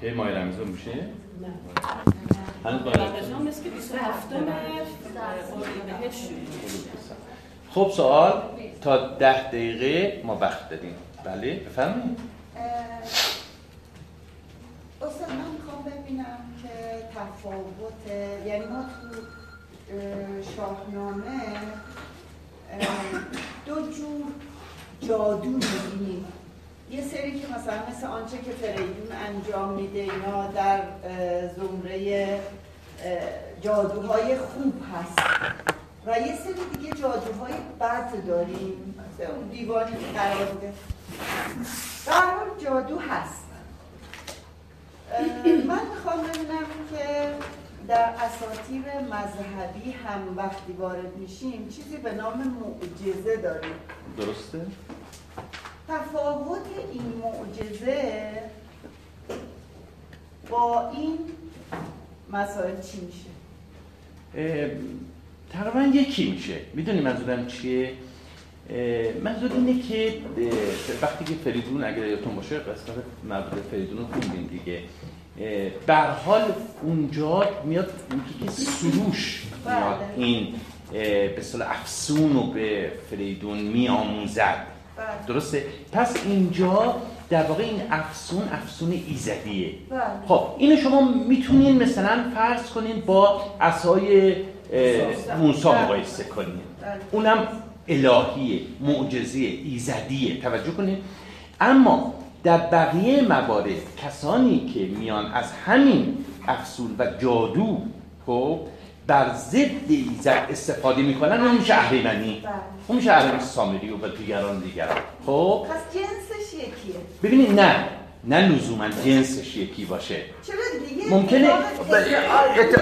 که ماه رمضان میشه نه هنوز باید مثل که 27 اردیبهشت شروع میشه خب سوال تا ده دقیقه ما وقت داریم بله بفرمایید. استاد من می‌خوام ببینم که تفاوت یعنی ما تو اه، شاهنامه اه، دو جور جادو می‌بینیم. یه سری که مثلا مثل آنچه که فریدون انجام میده اینا در زمره جادوهای خوب هست. و یه سری دیگه جادوهای بد داریم. مثل اون دیوانی که قرار بوده. در جادو هست. من می‌خوام ببینم که در اساطیر مذهبی هم وقتی وارد میشیم چیزی به نام معجزه داریم. درسته؟ تفاوت این معجزه با این مسائل چی میشه؟ تقریبا یکی میشه. می‌دونی منظورم چیه؟ منظور اینه که وقتی که فریدون اگر یادتون باشه قسمت مربوط فریدون رو خوندیم دیگه. اه، به هر حال اونجا میاد میگه که سروش میاد. بله. این به افسون رو به فریدون میآموزد. بله. درسته؟ پس اینجا در واقع این افسون افسون ایزدیه. بله. خب اینو شما می‌تونین مثلا فرض کنین با عصای موسی. مقایسه کنین بله. اونم الهیه معجزه ایزدیه. توجه کنین. اما در بقیه موارد کسانی که میان از همین افسون و جادو خب بر ضد ایزد استفاده می‌کنن اون میشه اهریمنی بله. اون میشه اهریمنی سامری و دیگران دیگران. خب؟ پس جنسش یکیه ببینید نه. نه لزوما جنسش یکی باشه. چرا دیگه؟ ممکنه عادی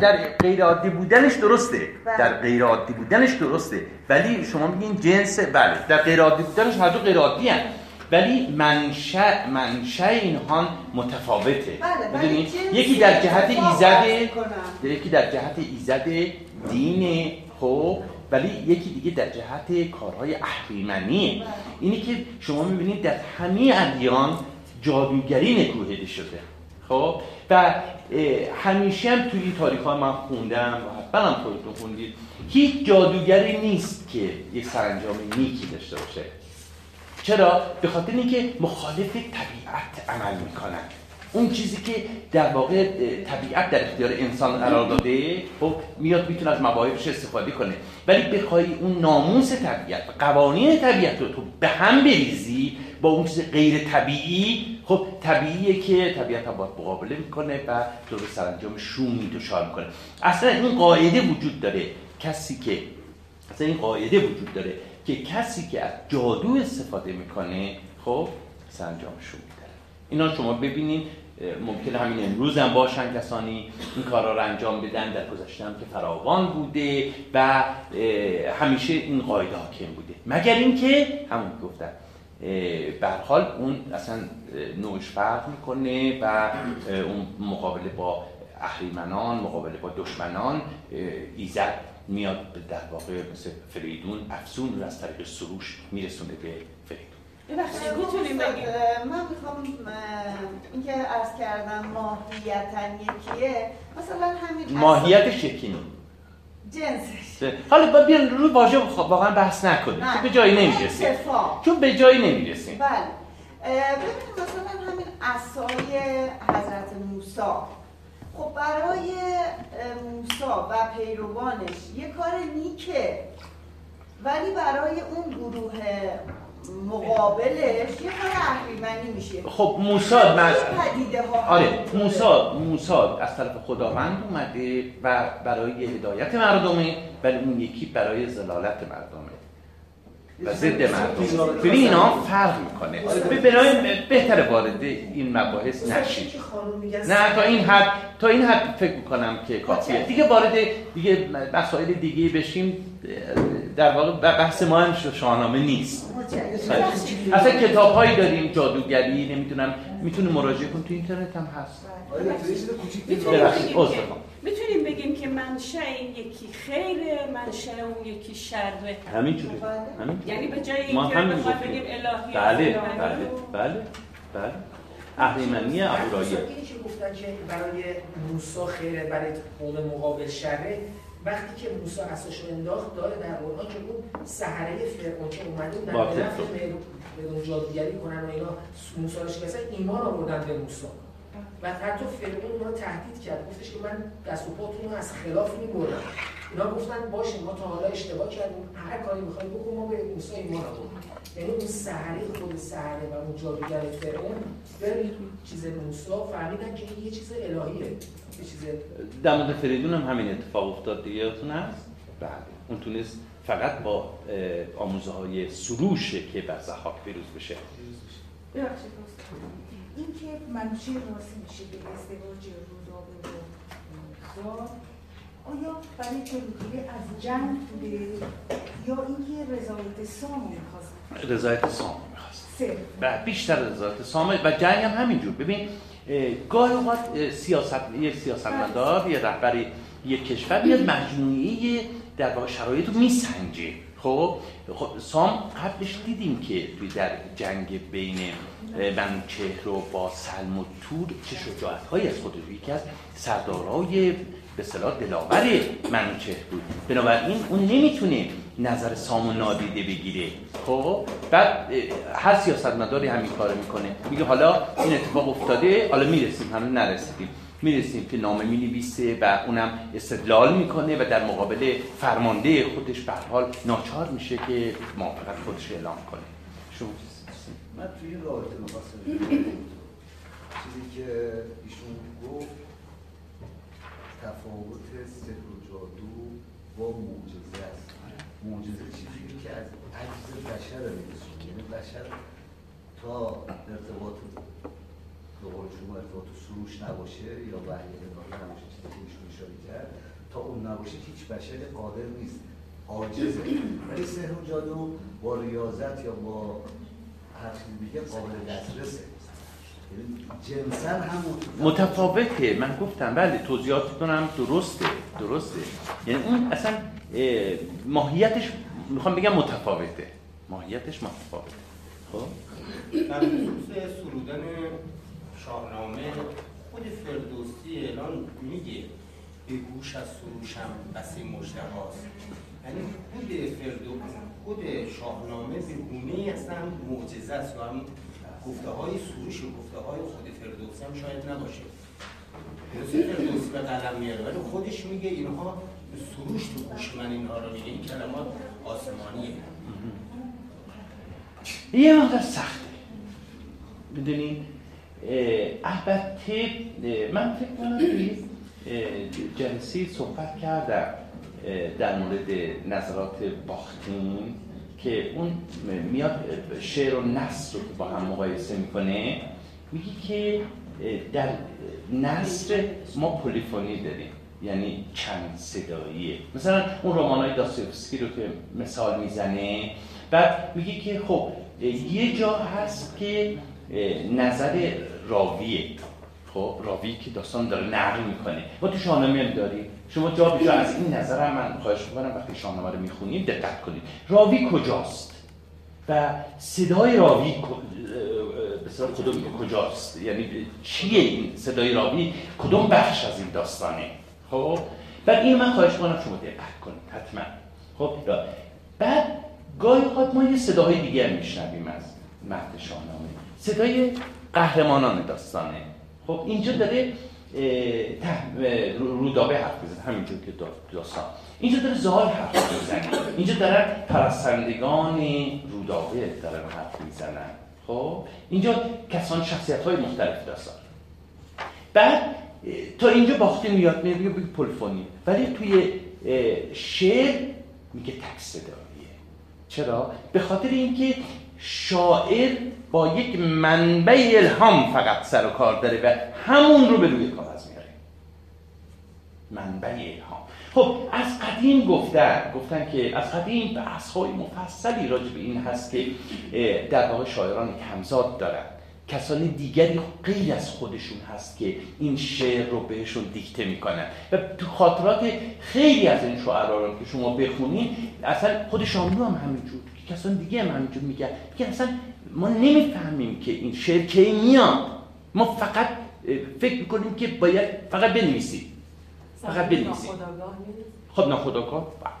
در غیر عادی بودنش درسته. بله. در غیر عادی بودنش درسته. ولی شما میگین جنس بله در غیر عادی بودنش هر دو غیر عادی. ولی منشأ منشأ اینها متفاوته. بله، یکی در جهت ایزد. یکی در جهت ایزد دین خب ولی یکی دیگه در جهت کارهای اهریمنیه بله. اینی که شما می‌بینید در همه ادیان جادوگری نکوهیده شده. خب؟ و همیشه هم توی این تاریخ ها من خوندم و حتما هم خودتون خوندید. هیچ جادوگری نیست که یک سرانجام نیکی داشته باشه. چرا؟ به خاطر اینکه مخالف طبیعت عمل می‌کنن. اون چیزی که در واقع طبیعت در اختیار انسان قرار داده خب میاد می‌تونه از مواهبش استفاده کنه. ولی بخوای اون ناموس طبیعت قوانین طبیعت رو تو به هم بریزی با اون چیز غیر طبیعی خب طبیعیه که طبیعت هم باید مقابله می‌کنه و تو به سرانجام شومی دچار می‌کنه. اصلا این قاعده وجود داره. کسی که اصلا این قاعده وجود داره. که کسی که از جادو استفاده می‌کنه خب سرانجامش رو میداره اینا شما ببینین اه، ممکنه همین امروز هم باشن کسانی این کارا رو انجام بدن در گذشته هم که فراوان بوده و همیشه این قاعده حاکم بوده. مگر اینکه همون گفتم به حال اون اصلا اه، نوعش فرق می‌کنه و اون مقابله با اهریمنان مقابله با دشمنان ایزد میاد به در واقع مثل فریدون افسون رو از طریق سروش میرسونه به فریدون. ببخشید می‌تونیم استاد، بگیم؟ من می‌خوام اینکه عرض کردم ماهیتا یکیه. مثلا همین ماهیتش یکی نیست جنسش. حالا با بیان رو واژه خب واقعا بحث نکنیم. چون به جایی نمی‌رسیم. چون به جایی نمی‌رسیم. بله. ببینید مثلا همین عصای حضرت موسی. خب برای اه، موسی و پیروانش یه کار نیکه ولی برای اون گروه مقابلش یه کار اهریمنی میشه خب پدیده ها آره. موسی موسی از طرف خداوند اومده و برای هدایت مردمه ولی اون یکی برای زلالت مردمه و ضد مردم. ببین اینا فرق می‌کنه. به برای بهتر وارد این مباحث نشید. نه تا این حد تا این حد فکر می‌کنم که کافیه. دیگه وارد دیگه مسائل دیگه بشیم در واقع بحث ما هم شاهنامه نیست. اصلا کتاب هایی داریم جادوگری نمی‌دونم می‌تونه مراجعه کن تو اینترنت هم هست. می‌تونیم می‌تونیم بگیم که منشأ این یکی خیره منشأ اون یکی شره همینجوره همین یعنی به جای اینکه گفتیم. بگیم الهی بله بله رو- بله بله اهریمنی ابورایی که گفتن که برای موسا خیره برای قوم مقابل شره. وقتی که موسی اساشو انداخت داره در قرآن که اون سحره فرعون که اومده نفع بدون جادوگری کنن و اینا. موسی رو شکستن ایمان آوردن به موسی. و حتی فرعون اونا تهدید کرد. گفتش که من دست و پاتون رو از خلاف می‌برم اینا گفتن باشه ما تا حالا اشتباه کردیم. هر کاری می‌خوایم بکن ما به موسی ایمان آوردیم یعنی اون سحره خود سحره و اون جادوگر فرعون به چیز موسی فهمیدن که این یه چیز الهیه. یه چیز در مورد فریدون هم همین اتفاق افتاد دیگه. یادتون هست؟ بله. اون تونست فقط با آموزه های سروشه که بر زحاک پیروز بشه. ببخشید این که منوچه راسی میشه به ازدواج رودابه و آیا برای جلوگیری از جنگ بوده؟ یا اینکه رضایت سام می‌خواست؟ رضایت سام می‌خواست. و بیشتر رضایت سام و جنگ هم همینجور. ببین گاهی اوقات سیاست یه سیاستمدار یه رهبری یک کشور میاد مجموعه در واقع شرایط رو میسنجه. خب خب سام قبلش دیدیم که در جنگ بین منوچهر و با سلم و تور چه شجاعت های از خود یکی از سردارای به صلاح دلاور منوچهر بود. بنابراین اون نمی‌تونه نظر سامو نادیده بگیره. خب بعد هر سیاستمداری همین کارو می‌کنه. میگه حالا این اتفاق افتاده حالا می‌رسیم هنوز نرسیدیم. می‌رسیم که نامه می و اونم استدلال می‌کنه و در مقابل فرمانده خودش به حال ناچار میشه که موافقت خودش اعلام کنه. شما من توی رابطه چیزی که ایشون گفت تفاوت سحر و جادو با معجزه است. معجزه چیزی که از عجز بشر میرسونه یعنی بشر تا ارتباط به قول شما ارتباط سروش نباشه یا وحی الهی نباشه چیزی که ایشون اشاره کرد تا اون نباشه هیچ بشری قادر نیست. عاجزه ولی سحر و جادو با ریاضت یا با هر چیزی دیگه قابل دسترسه. متفاوته. من گفتم بله توضیحاتتون هم درسته درسته. یعنی اون اصلا ماهیتش می‌خوام بگم متفاوته. ماهیتش متفاوته. خب؟ در خصوص سرودن شاهنامه خود فردوسی اعلان میگه به گوش از سروشم بسی مجده هاست. یعنی خود فردوس خود شاهنامه به گونه اصلا معجزه است و هم گفته های سروش و گفته های خود فردوسی هم شاید نباشه. فردوسی به قلم میاره ولی خودش میگه اینها سروش تو گوش من اینها رو میگه. این کلمات آسمانیه. یه مقدار سخته. می‌دونی البته من فکر کنم جلسی صحبت کردم در مورد نظرات باختین که اون میاد شعر و نصر رو با هم مقایسه می‌کنه میگه که در نصر ما پولیفونی داریم یعنی چند صداییه مثلا اون های داستوفسکی رو که مثال می‌زنه بعد میگه که خب یه جا هست که نظر راویه. خب راوی که داستان داره نقل می‌کنه. ما تو شاهنامه هم داریم. شما جا به از این نظر هم من خواهش می‌کنم وقتی شاهنامه رو می‌خونیم دقت کنید. راوی کجاست؟ و صدای راوی بسیار کدوم کجاست؟ یعنی چیه این صدای راوی؟ کدوم بخش از این داستانه؟ خب بعد این من خواهش کنم شما دقت کنید حتما. خب بعد گاهی اوقات ما یه صداهای دیگه میشنویم از متن شاهنامه. صدای قهرمانان داستانه. خب اینجا داره رودابه حرف می‌زنه همینجور که داستان. اینجا داره زال حرف می‌زنه. اینجا داره پرستندگان رودابه دارن حرف می‌زنن. خب اینجا کسان شخصیت های مختلف داستان. بعد تا اینجا باختی میاد میگه بگی پلفونی ولی توی شعر میگه تک صداییه چرا؟ به خاطر اینکه شاعر با یک منبع الهام فقط سر و کار داره و همون رو به روی کاغذ میاره. منبع الهام. خب از قدیم گفتن گفتن که از قدیم بحث های مفصلی راجع به این هست که در واقع شاعران کمزاد دارن. کسان دیگری غیر از خودشون هست که این شعر رو بهشون دیکته می‌کنن. و تو خاطرات خیلی از این شعرا که شما بخونین اصلا خود شاملو هم همینجور کسان دیگه هم همینجور میگن. که اصلا ما نمی‌فهمیم که این شعر کی میاد. ما فقط فکر می‌کنیم که باید فقط بنویسیم. فقط بنویسیم. خب ناخداگاه بله.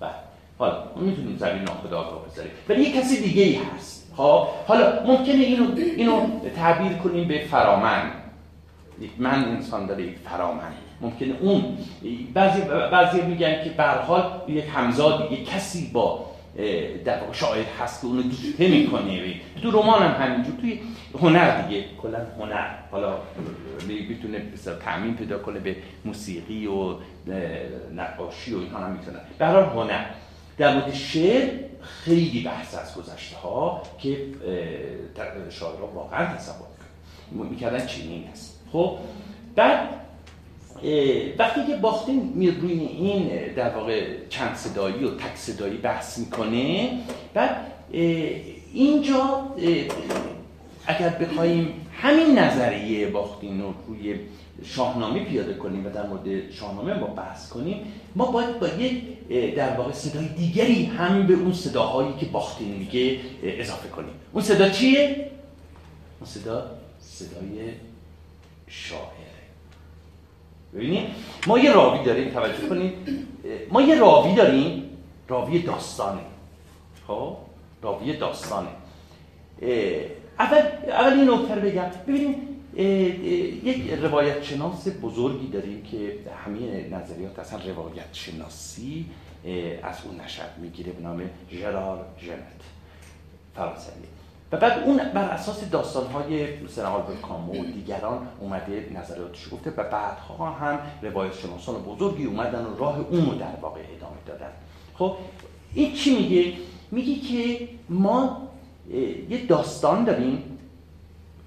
بله. حالا ما می‌تونیم زمین ناخداگاه بذاریم. ولی یه کسی دیگه ای هست. خب حالا ممکنه اینو اینو تعبیر کنیم به فرامن. من انسان داره یک فرامن. ممکنه اون بعضی بعضی میگن که به حال یک همزاد یک کسی با در واقع شاعر هست که اونو دوسته می‌کنه. تو رمان هم همینجور توی هنر دیگه. کلا هنر. حالا می‌تونه تعمین پیدا کنه به موسیقی و نقاشی و اینها هم می‌تونه. به هر هنر. در مورد شعر خیلی بحث از گذشته ها که شاعرها واقعا تصور می‌کردن چنین هست. خب بعد وقتی که باختین روی این در واقع چند صدایی و تک صدایی بحث می‌کنه بعد اینجا اگر بخوایم همین نظریه باختین رو روی شاهنامه پیاده کنیم و در مورد شاهنامه با بحث کنیم ما باید با یک در واقع صدای دیگری هم به اون صداهایی که باختین میگه اضافه کنیم اون صدا چیه؟ اون صدا صدای شاعر ببینید ما یه راوی داریم توجه کنید. ما یه راوی داریم. راوی داستانه. خب؟ راوی داستانه. اول اول این نکته بگم. ببینید یک روایت شناس بزرگی داریم که همه نظریات اصلا روایت شناسی از اون نشد می‌گیره به نام ژرار ژنت فرانسوی. و بعد اون بر اساس داستانهای مثل آلبرت کامو و دیگران اومده نظریاتش گفته و بعدها هم روایت شناسان بزرگی اومدن و راه اون رو در واقع ادامه دادن. خب این چی میگه؟ میگه که ما یه داستان داریم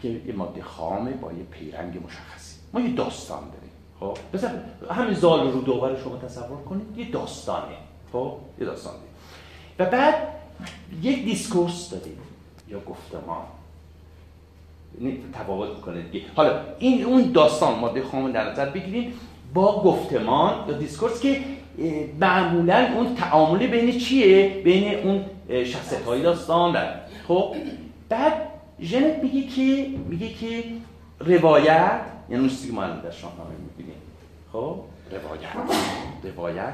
که یه ماده خامه با یه پیرنگ مشخصی. ما یه داستان داریم. خب مثلا همین زال رو دوباره شما تصور کنید. یه داستانه. خب یه داستان و بعد یک discourse داریم. یا گفتمان. یعنی تفاوت می‌کنه دیگه. حالا این اون داستان ماده خام در نظر بگیریم با گفتمان یا discourse که معمولا اون تعامل بین چیه؟ بین اون شخصیت های داستان در خب بعد ژنت میگه که میگه که روایت یعنی اون چیزی که ما در شاهنامه می‌بینیم. خب؟ روایت. روایت.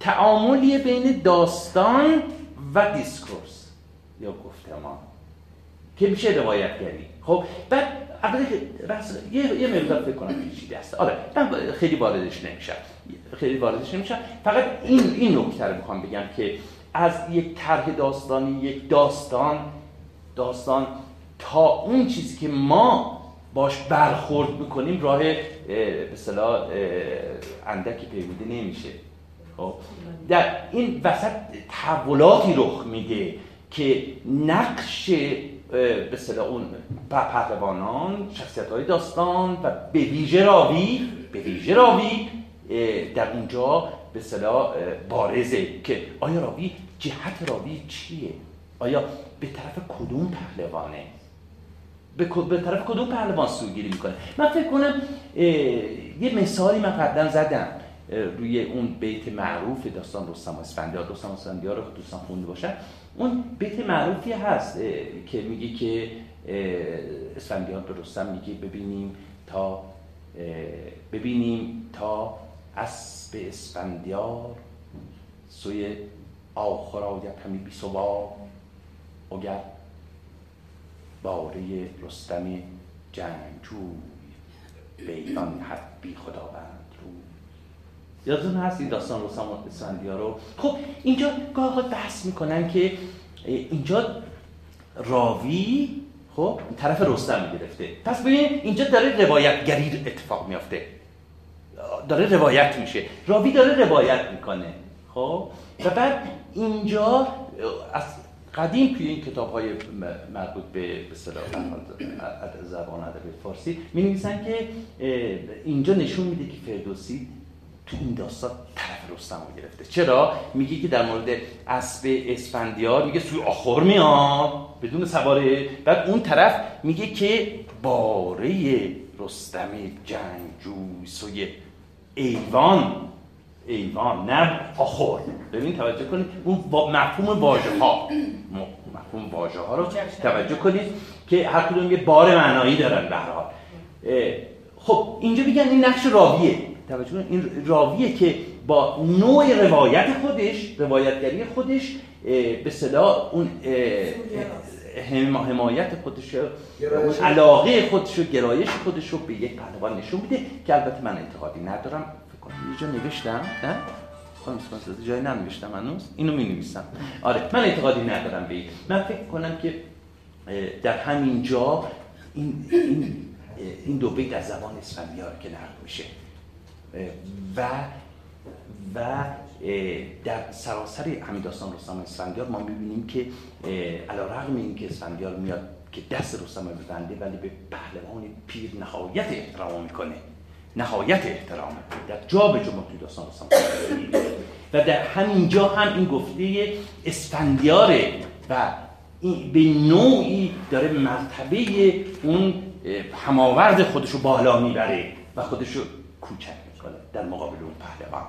تعاملی بین داستان و دیسکورس یا گفتمان. که میشه روایتگری خب بعد یه یه مقدار فکر کنم پیچیده است آره من خیلی واردش نمیشم. خیلی واردش نمیشم. فقط این این نکته رو می‌خوام بگم که از یک طرح داستانی یک داستان داستان تا اون چیزی که ما باش برخورد می‌کنیم راه به اصطلاح اندکی پیموده نمیشه. خب؟ در این وسط تحولاتی رخ میده که نقش به اصطلاح اون پهلوانان شخصیت های داستان و به ویژه راوی به ویژه راوی در اونجا به اصطلاح بارزه که آیا راوی جهت راوی چیه؟ آیا به طرف کدوم پهلوانه؟ به, به طرف کدوم پهلوان سوگیری می‌کنه؟ من فکر کنم یه مثالی من قبلا زدم روی اون بیت معروف داستان رستم اسفندیار. رستم اسفندیار رو دوستان خونده باشن. اون بیت معروفی هست که میگه که اسفندیار به رستم میگه ببینیم تا ببینیم تا اسب اسفندیار سوی آخر آید همی بی اگر باره رستم جنگجوی بیان حد بی خداوند. یادتون هست این داستان رستم ها رو؟ خب اینجا گاه بحث می‌کنن که اینجا راوی خب طرف رستم گرفته. پس ببین اینجا داره روایتگری اتفاق میافته. داره روایت میشه. راوی داره روایت می‌کنه خب؟ و بعد اینجا از قدیم توی این کتاب های مربوط به به زبان ادب فارسی می نویسن که اینجا نشون میده که فردوسی تو این داستان طرف رستم رو گرفته. چرا؟ میگه که در مورد اسب اسفندیار میگه سوی آخر میاد بدون سواره. بعد اون طرف میگه که باره رستم جنگجوی سوی ایوان. ایوان نه آخر. ببین توجه کنید. اون مفهوم واژه ها مفهوم واژه ها رو توجه کنید که هر کدوم یه بار معنایی دارن به حال. خب اینجا بگن این نقش راویه. توجه کنید این راویه که با نوع روایت خودش روایتگری خودش به صدا اون حمایت خودش علاقه خودش و گرایش خودش رو به یک پهلوان نشون میده که البته من انتقادی ندارم. فکر کنم یه جا نوشتم نه؟ خانم جای ننوشتم هنوز؟ اینو می نویسم آره من اعتقادی ندارم به این. من فکر کنم که در همین جا این, این, این دو بیت از زبان اسفندیار که نقل میشه. و و در سراسر همین داستان رستم اسفندیار ما می‌بینیم که علا رغم این که اسفندیار میاد که دست رستم ببنده ولی به پهلوان پیر نهایت احترام می‌کنه. نهایت احترام در جا به جا توی داستان رستم و در همین جا هم این گفته اسفندیاره و به نوعی داره مرتبه اون هماورد خودش رو بالا می‌بره و خودش رو کوچک در مقابل اون پهلوان.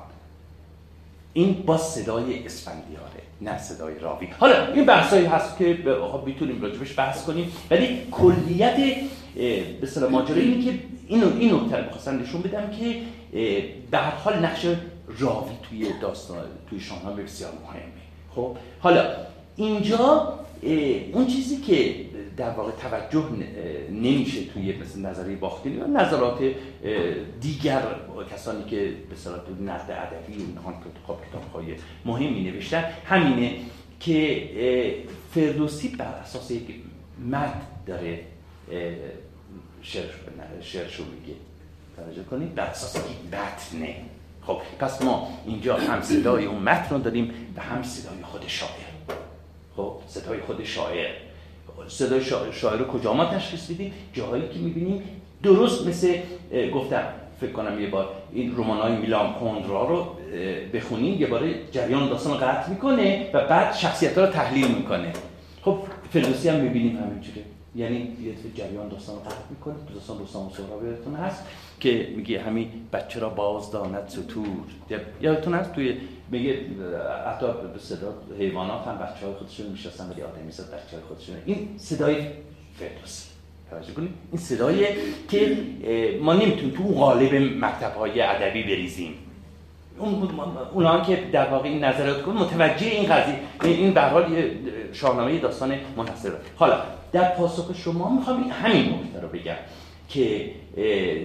این با صدای اسفندیاره نه صدای راوی. حالا این بحثایی هست که خب می‌تونیم راجبش بحث کنیم ولی کلیت به صلاح ماجرا اینه که اینو این نکته رو نشون بدم که به هر حال نقش راوی توی داستان توی شاهنامه بسیار مهمه. خب حالا اینجا اون چیزی که در واقع توجه نمیشه توی مثل نظری باختینی و نظرات دیگر کسانی که به صورت نقد ادبی خب کتاب های مهمی نوشتن. همینه که فردوسی بر اساس یک مد داره شعرشو میگه. توجه کنید؟ بر اساس یک متنه. خب پس ما اینجا هم صدای اون متن رو داریم و هم صدای خود شاعر. خب صدای خود شاعر. صدای شاعر رو کجا؟ ما تشخیص میدیم جاهایی که می‌بینیم درست مثل گفتم فکر کنم یه بار این رمان های میلان کندرا رو بخونیم یه بار جریان داستان رو قطع می‌کنه و بعد شخصیت ها رو تحلیل می‌کنه. خب فردوسی هم می‌بینیم همینجوره یعنی یه جریان داستان قطع می‌کنه داستان رستم و سهراب هست که میگه همین بچه را باز داند ستور. یادتون هست توی میگه حتی به صدا حیوانات هم بچه های خودشون میشستن ولی آدمی صد بچه های خودشون. این صدای فردوسی توجه کنید. این صدای که ما نمی‌تونیم تو قالب مکتب های ادبی بریزیم. اون اونا که در واقع این نظرات کن متوجه این قضیه این به حال شاهنامه داستان منحصر حالا در پاسخ شما می‌خوام همین نکته رو بگم که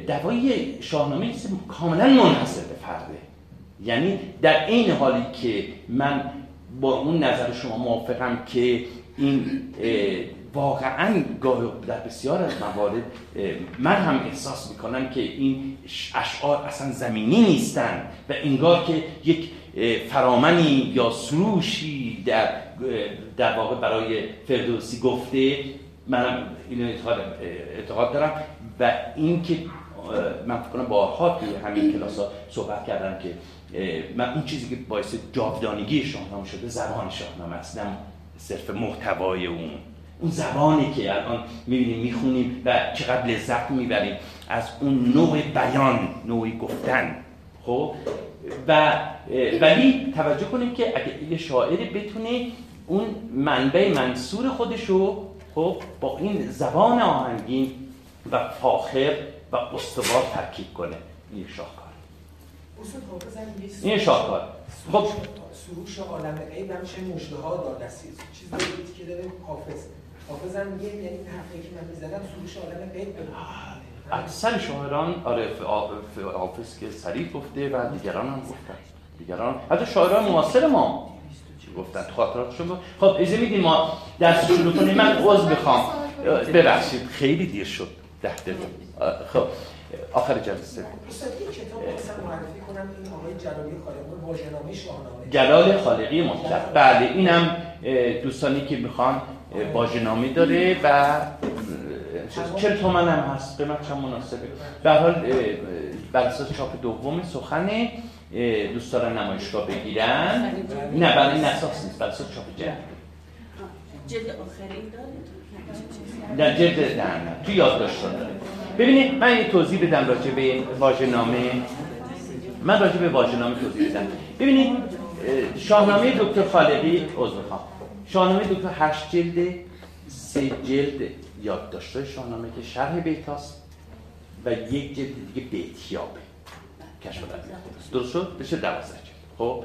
دوای شاهنامه کاملا منحصر به فرده. یعنی در این حالی که من با اون نظر شما موافقم که این واقعا در بسیار از موارد من هم احساس می‌کنم که این اشعار اصلا زمینی نیستن و انگار که یک فرامنی یا سروشی در, در واقع برای فردوسی گفته منم اینو اعتقاد, دارم و این که من فکر کنم بارها توی همین کلاس ها صحبت کردم که من اون چیزی که باعث جاودانگی شاهنامه شده زبان شاهنامه است نه صرف محتوای اون. اون زبانی که الان می‌بینیم می‌خونیم و چقدر لذت می‌بریم از اون نوع بیان نوع گفتن. خب؟ و ولی توجه کنیم که اگه یه شاعری بتونه اون منبع منصور خودشو خب با این زبان آهنگین و فاخر و استوار ترکیب کنه. این شاهکار. این شاهکار. خب. سروش عالم غیب هم چه مجده ها داد چیز دارید که داره حافظ. حافظ هم میگه یعنی حرفی که من می‌زنم سروش عالم غیب اکثر شاعران آره حافظ که صریح گفته و دیگران هم گفتن. دیگران حتی شاعران معاصر ما. گفتن خاطراتشون خب اجازه میدیم ما دست شروع کنیم من عذر بخوام ببخشید. خیلی دیر شد. ده دقیقه. خب آخر جلسه. جلال خالقی مطلق. بله اینم دوستانی که می‌خوان واژه‌نامه داره و چل تومن هم هست. قیمت چند مناسبه. به حال بر اساس چاپ دوم سخن دوست دارن نمایشگاه بگیرن. نه برای این اساس نیست. بر اساس چاپ جدید جلد آخری داره نه جلد نه نه. تو یادداشت داره ببینید من یه توضیح بدم راجع به واژه‌نامه. من راجع به واژه‌نامه توضیح بدم. ببینید شاهنامه دکتر خالقی عذر شاهنامه دکتر هشت جلده سه جلد یادداشت‌های شاهنامه که شرح بیتاست و یک جلد دیگه بیتیابه. کشف درست شد؟ بشه دوازده جلد؟ خب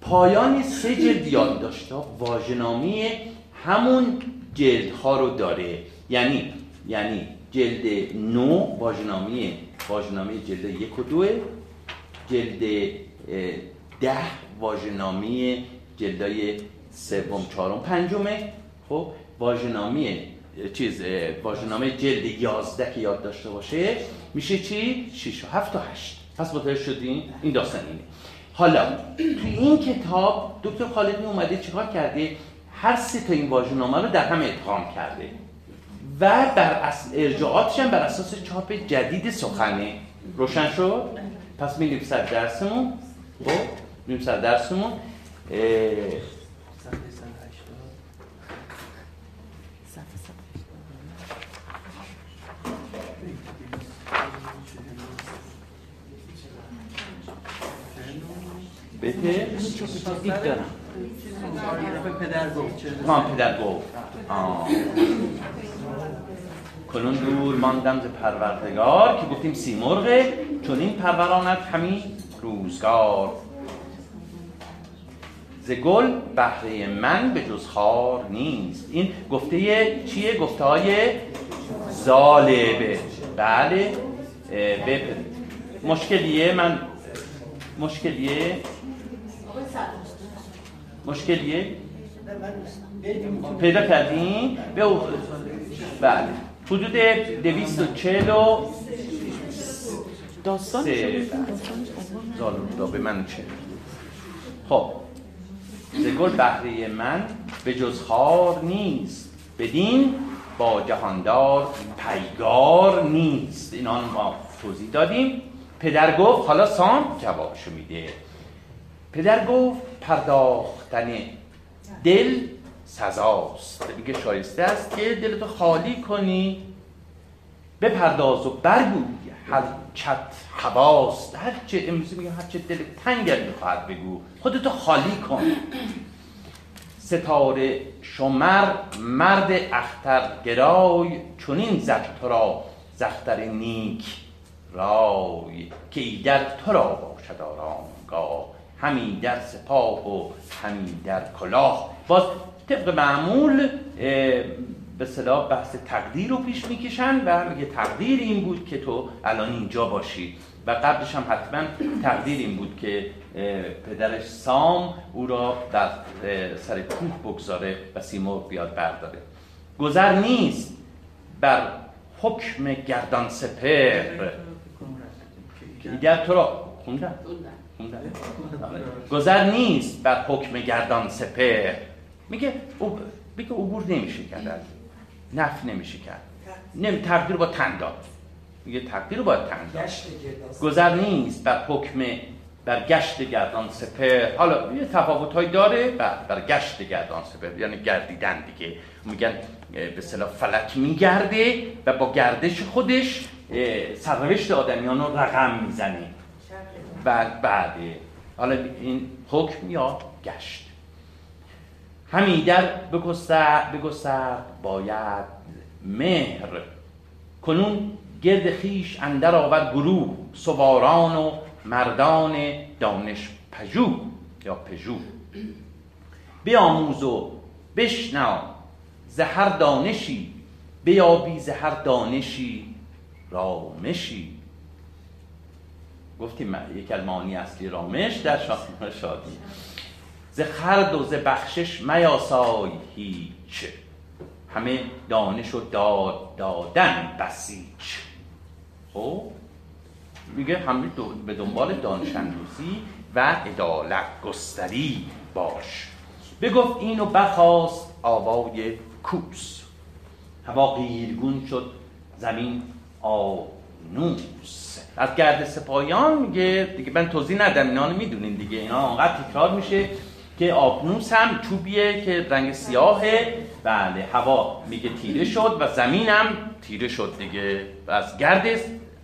پایان سه جلد یادداشت‌ها واژه‌نامه همون جلدها رو داره. یعنی یعنی جلد نو واژه‌نامه واژه‌نامه جلد یک و دوه جلد ده واژه‌نامه جلدای سوم چهارم پنجمه. خب واژه‌نامه چیز واژه‌نامه جلد 11 که یاد داشته باشه میشه چی؟ 6 و 7 تا 8 پس متوجه شدین این داستان اینه. حالا توی این کتاب دکتر خالدی اومده چیکار کرده؟ هر سه تا این واژه‌نامه رو در هم ادغام کرده. و بر ارجاعاتش هم بر اساس چاپ جدید سخنه. روشن شد؟ پس میریم سر درسمون. خب میریم سر درسمون بده دید دارم. پدر گفت. پدر گفت کنون دور ماندم ز پروردگار که گفتیم سیمرغه چون این پروراند همین روزگار. ز گل بهره من به جز خار نیست. این گفته چیه؟ گفته های زالبه بله. مشکلیه من مشکلیه؟ مشکلیه؟ پیدا کردیم؟ به بله. حدود دویست و چهل و داستان به من چه؟ خب. زگل بهره من به جز خار نیست. بدین با جهاندار پیگار نیست. اینا ما توضیح دادیم. پدر گفت حالا سام جوابشو میده. پدر گفت پرداختن دل سزاست. میگه شایسته است که دلتو خالی کنی. بپرداز و برگوی. هر چت حواست. هر چه امروزی میگه هر چه دل تنگت می‌خواهد بگو خودتو خالی کن. ستاره شمر مرد اختر گرای چونین زد تو را زختر نیک رای که ایگر تو را باشد آرامگاه. همین در سپاه و همین در کلاه. باز طبق معمول به صلاح بحث تقدیر رو پیش می‌کشن و میگه تقدیر این بود که تو الان اینجا باشی. و قبلش هم حتما تقدیر این بود که پدرش سام او را در سر کوه بگذاره و سیمرغ بیاد برداره. گذر نیست بر حکم گردان سپر دیگر تو را خوندم گذر نیست بر حکم گردان سپر میگه او میگه عبور نمیشه کرد نف نمیشه کرد. نمی تقدیر با تن داد. میگه تقدیر باید تن داد. گذر نیست بر حکم بر گشت گردان سپر حالا یه تفاوت هایی داره بر, بر گشت گردان سپر یعنی گردیدن دیگه. میگن به صلاح فلک میگرده و با گردش خودش سرنوشت آدمیان رو رقم می‌زنه. بعد بعده. حالا این حکم یا گشت. همین در بگستر بگستر باید مهر. کنون گرد خیش اندر آور گروه سواران و مردان دانش پژو یا پژو. بیاموز و بشنا زهر دانشی بیابی زهر دانشی رامشی. گفتیم یک المانی اصلی رامش در شادی. ز خرد و ز بخشش میاسای هیچ. همه دانش و داد دادن بسیچ. خب؟ میگه همه به دنبال دانش و عدالت گستری باش. بگفت اینو بخواست آوای کوس. هوا قیرگون شد زمین آنوس از گرد سپایان میگه دیگه من توضیح ندم اینا رو می‌دونین دیگه. اینا آنقدر تکرار میشه که آبنوس هم چوبیه که رنگ سیاهه. بله هوا میگه تیره شد و زمین هم تیره شد دیگه. و از گرد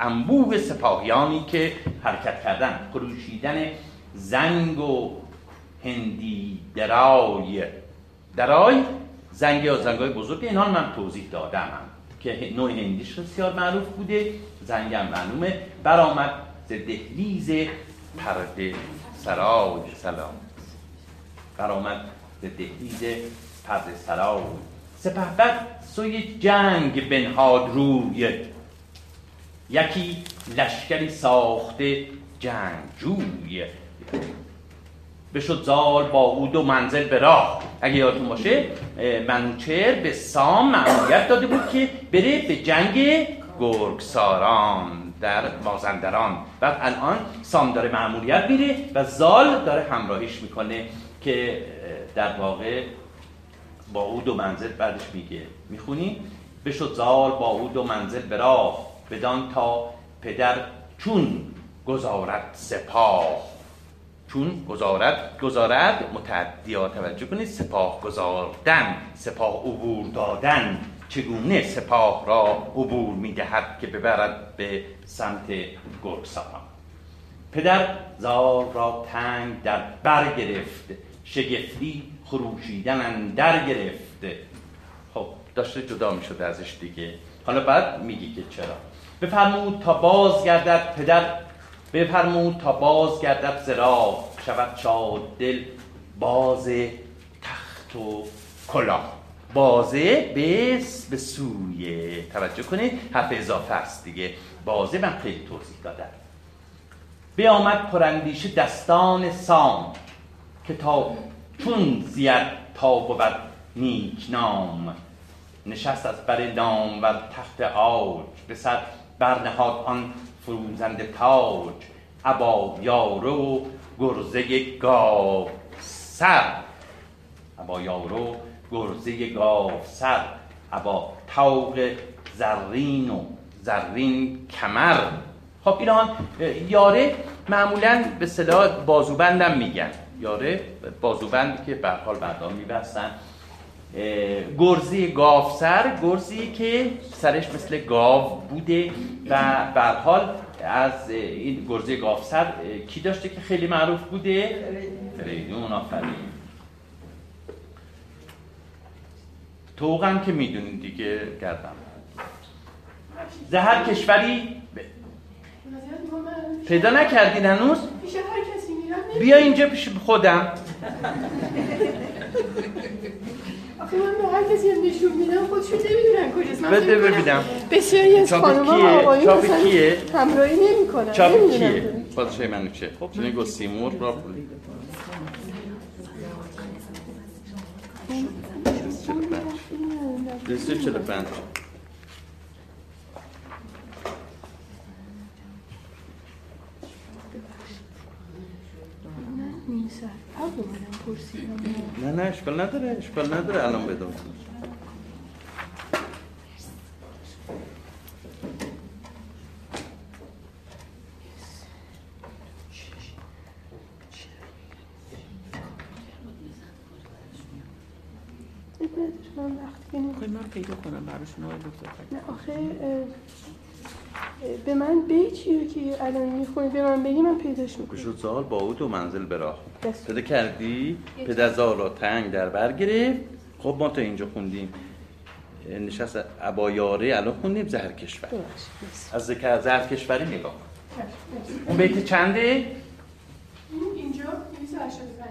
انبوه سپاهیانی که حرکت کردن خروشیدن زنگ و هندی درای. درای؟ زنگ یا زنگای بزرگ اینا من توضیح دادم. که نوع هندیش بسیار معروف بوده. زنگم معلومه. برآمد ز دهلیز پرده سرای سلام. برآمد ز دهلیز پرده سرای سپهبد سوی جنگ بنهاد روی. یکی لشکری ساخته جنگجوی. بشد زال با او دو منزل به راه. اگه یادتون باشه منوچر به سام معمولیت داده بود که بره به جنگ گرگساران در مازندران و الان سام داره معمولیت میره و زال داره همراهیش می‌کنه که در واقع با او دو منزل بعدش میگه. می‌خونی؟ بشد زال با او دو منزل به راه بدان تا پدر چون گذارت سپاه. چون گذارت گذارد متعدیا توجه کنید سپاه گذاردن سپاه عبور دادن. چگونه سپاه را عبور می‌دهد که ببرد به سمت گرگساران پدر زار را تنگ در بر گرفت شگفتی خروشیدن در گرفت. خب داشته جدا می شده ازش دیگه. حالا بعد میگی که چرا؟ بفرمود تا باز گردد پدر بفرمود تا باز گردد زرا شود شاد دل باز تخت و کلاه. بازه بس به سوی. توجه کنید حرف اضافه است دیگه. بازه من خیلی توضیح دادم. بیامد پرندیش دستان سام که تا چون زید تا بود نیک نام. نشست از بر نام و تخت آج. به سر برنهاد آن فروزنده تاج. ابا یارو گرزه گاو. سر. ابا یارو گرزه گاو سر ابا تاق زرین و زرین کمر. خب ایران یاره معمولا به صلاح بازوبندم میگن. یاره بازوبند که به حال بردار میبستن. گرزی سر گرزی که سرش مثل گاو بوده و به حال از این گرزی سر کی داشته که خیلی معروف بوده؟ فریدون آفرین. توقم که می‌دونید دیگه گردم. زهر کشوری پیدا نکردین هنوز؟ بیا اینجا پیش خودم. آخه من به هر کسی نشون میدم خودشون نمی‌دونن کجاست. من بده ببینم. بسیاری از خانم ها آقایی مثلا؟ همراهی نمی کنن چاپ کیه؟ پادشاه منو چه؟ خب چون گو سیمور را پولی دوستی چلو پنج نه نه اشکال نداره اشکال نداره الان بدون من من پیدا کنم براشون آقای دکتر نه آخه به من بیتیه که الان می‌خونی به من بگی من پیداش می‌کنم. شد زال با او دو منزل براه پیدا کردی؟ پدر زال را تنگ در بر گرفت. خب ما تا اینجا خوندیم. نشست عبایاره الان خوندیم زهر کشور از زهر کشوری نگاه اون بیت چنده؟ اینجا 285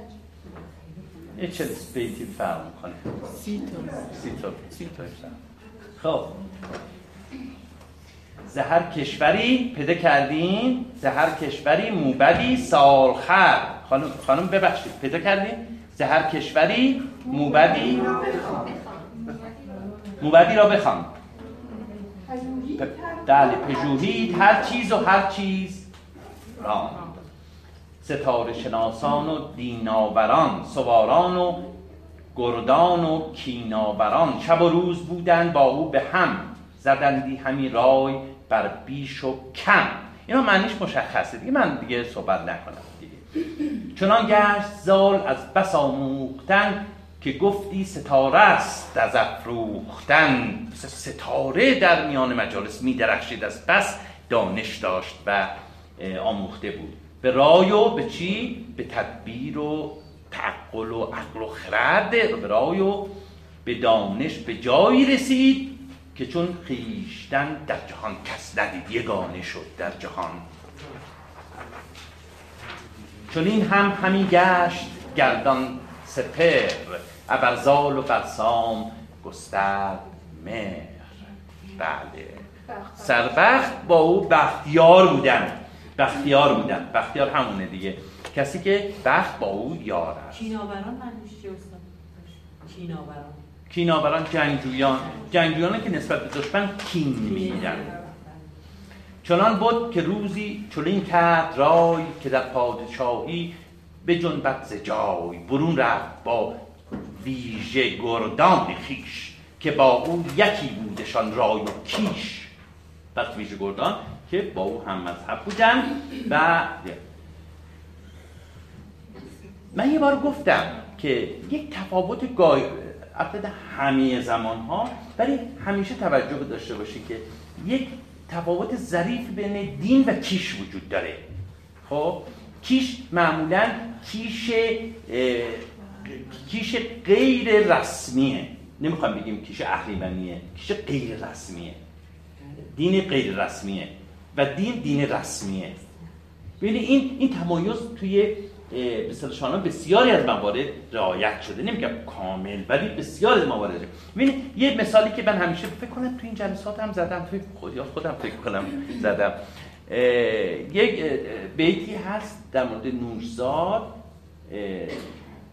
یه چه بیتی فرق می‌کنه. سی تا سی تا سی تا خب زهر کشوری پیدا کردین زهر کشوری موبدی سالخر. خانم, خانم ببخشید پیدا کردین؟ زهر کشوری موبدی موبدی را بخوان. بله پژوهید هر چیز و هر چیز را. ستاره شناسان و دیناوران سواران و گردان و کیناوران. شب و روز بودند با او به هم زدندی همین رای بر بیش و کم. اینا معنیش مشخصه دیگه من دیگه صحبت نکنم دیگه. چنان گشت زال از بس آموختن که گفتی ستاره است از افروختن. ستاره در میان مجالس می درخشید از بس دانش داشت و آموخته بود. به رای و به چی؟ به تدبیر و تعقل و عقل و خرد برای و به دانش به جایی رسید که چون خیشتن در جهان کس ندید یگانه شد در جهان. چون این هم همین گشت گردان سپر ابرزال و برسام گستر مهر. بله. سربخت با او بختیار بودن بختیار بودن. بختیار همونه دیگه. کسی که بخت با او یار است. کیناوران معنیش چی استاد کیناوران. کیناوران جنگجویان. جنگجویان که نسبت به دشمن کین می‌گیرن چنان بود که روزی چلین کرد رای که در پادشاهی به جنبت ز جای برون رفت با ویژه گردان خیش که با او یکی بودشان رای و کیش. پس ویژه گردان که با او هم مذهب بودن و من یه بار گفتم که یک تفاوت گای البته همه زمان ها ولی همیشه توجه داشته باشی که یک تفاوت ظریف بین دین و کیش وجود داره. خب؟ کیش معمولا کیش کیش غیر رسمیه. نمی‌خوام بگیم کیش اهریمنیه کیش غیر رسمیه. دین غیر رسمیه. و دین دین رسمیه. ببینید این این تمایز توی به شانان بسیاری از موارد رعایت شده. نمیگم کامل ولی بسیار از موارد. ببینید یه مثالی که من همیشه فکر کنم تو این جلسات هم زدم. توی خودی خودم فکر کنم زدم. یک بیتی هست در مورد نوشزاد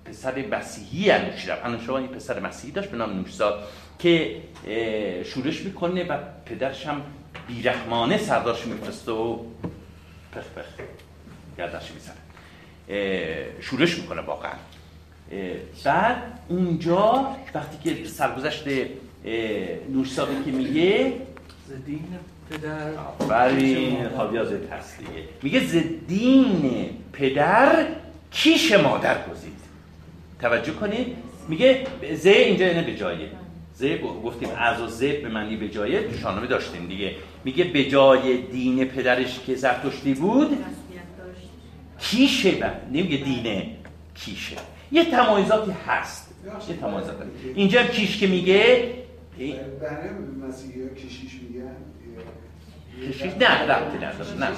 پسر مسیحی انوشیروان شما این پسر مسیحی داشت به نام نوشزاد که شورش می‌کنه و پدرش هم بیرحمانه سردارش میفرسته و پخ پخ گردش می‌زنه. شورش می‌کنه واقعا. بعد اونجا وقتی که سرگذشت نوشزاده که میگه زدین پدر؟ برین خابیاز هست دیگه. میگه زدین پدر کیش مادر گزید. توجه کنید. میگه ز اینجا اینه به جایه ز گفتیم از و ز به معنی به جایه شانوی داشتیم دیگه. میگه به جای دین پدرش که زرتشتی بود کیشه بر نمیگه دینه کیشه. یه تمایزاتی هست. یه تمایزات اینجا هم کیش که میگه برای مسیحی ها کشیش میگن. کشیش نه ربطی نداره نه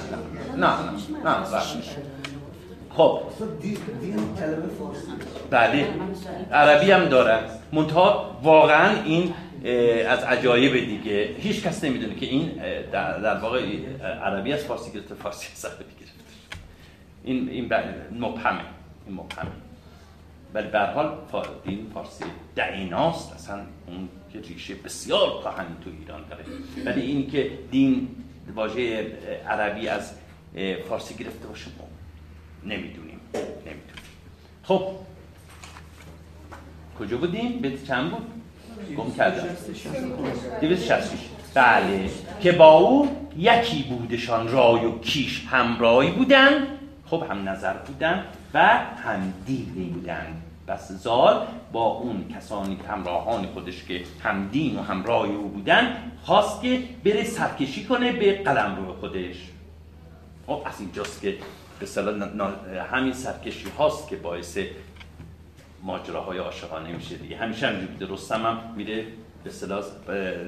نه نه نه نه خب. دین کلمه فارسی. بله. عربی هم داره. منتها واقعا این از عجایب دیگه هیچ کس نمی‌دونه که این در, واقع عربی از فارسی گرفته فارسی از عربی گرفته. این این مبهمه این مبهمه. ولی به هر حال دین فارسی دعیناست اصلا اون که ریشه بسیار کهن تو ایران داره. ولی این که دین واژه عربی از فارسی گرفته باشه نمی‌دونیم نمی‌دونیم. خب کجا بودیم؟ بیت چند بود؟ گم کردم. 266 بله. که با او یکی بودشان رای و کیش همراهی بودن خب هم نظر بودن و هم دینی بودن بس زال با اون کسانی همراهان خودش که هم دین و هم رای او بودن خواست که بره سرکشی کنه به قلم رو خودش. خب از اینجاست که به همین سرکشی هاست که باعث ماجراهای عاشقانه میشه دیگه. همیشه همینجوری بوده رستم هم میره به اصطلاح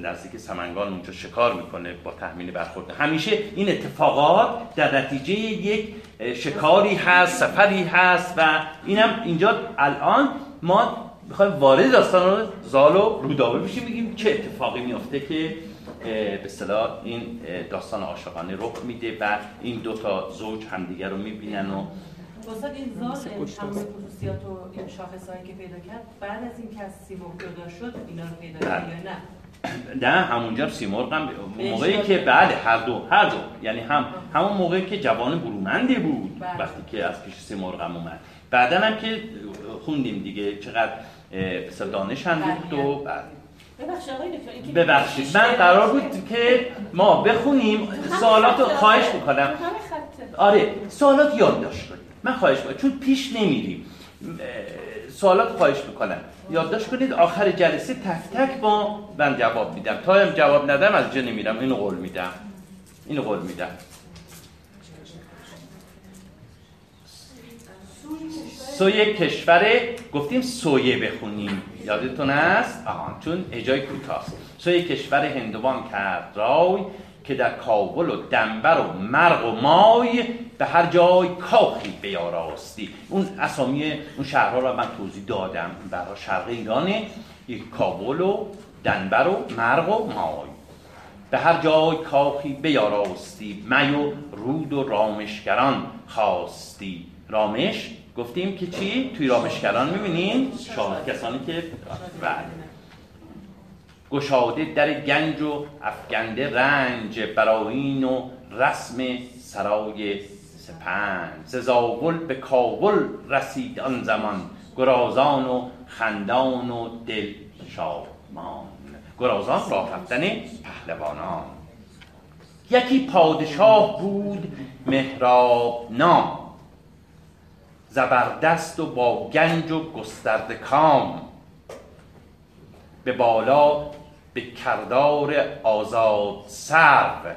نزدیک سمنگان اونجا شکار می‌کنه با تحمیل برخورد. همیشه این اتفاقات در نتیجه یک شکاری هست سفری هست و اینم اینجا الان ما می‌خوایم وارد داستان رو زال و رودابه بشیم میگیم چه اتفاقی میافته که به اصطلاح این داستان عاشقانه رخ میده و این دو تا زوج همدیگر رو می‌بینن و استاد این زال تمام خصوصیات و این شاخصهایی که پیدا کرد بعد از این که از سیمرغ جدا شد اینا رو پیدا کرد یا نه؟ نه همونجا سیمرغ هم موقعی که بله هر دو هر دو. یعنی هم همون موقعی که جوان برومندی بود بله. وقتی که از پیش سیمرغ هم اومد. بعدا هم که خوندیم دیگه چقدر مثلا دانش هم بود و بعد. ببخشید من قرار بود که ما بخونیم. سوالات رو خواهش می‌کنم. آره سوالات یادداشت کنیم. من خواهش می‌کنم چون پیش نمیریم. سوالات خواهش می‌کنم. یادداشت کنید آخر جلسه تک تک با من جواب میدم. تا هم جواب ندم از جا نمیرم. اینو قول میدم. اینو قول میدم. سوی کشور گفتیم سویه بخونیم. یادتون است آهان چون اجای کوتاست سوی کشور هندوان کرد. رای که در کابل و دنبر و مرغ و مای به هر جای کاخی بیاراستی اون اسامی اون شهرها رو من توضیح دادم. برای شرق ایرانه یک کابل و دنبر و مرغ و مای. به هر جای کاخی بیاراستی می و رود و رامشگران خواستی. رامش؟ گفتیم که چی؟ توی رامشگران می‌بینین؟ شاه کسانی که بله. گشاده در گنج و افگنده رنج براین و رسم سرای سپنج ززاول به کابل رسید آن زمان. گرازان و خندان و دل شادمان. گرازان راه رفتن پهلوانان. یکی پادشاه بود مهراب نام. زبردست و با گنج و گسترده کام. به بالا به کردار آزاد سرو.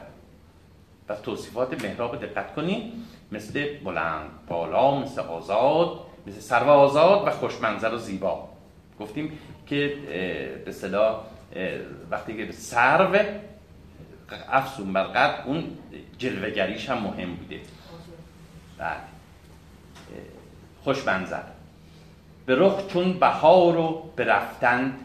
و توصیفات مهراب دقت کنید مثل بلند بالا مثل آزاد مثل سرو آزاد و خوشمنظر و زیبا. گفتیم که به صلاح وقتی که سرو افسون بر اون جلوگریش هم مهم بوده. بله. خوشمنظر. به رخ چون بهار و به رفتن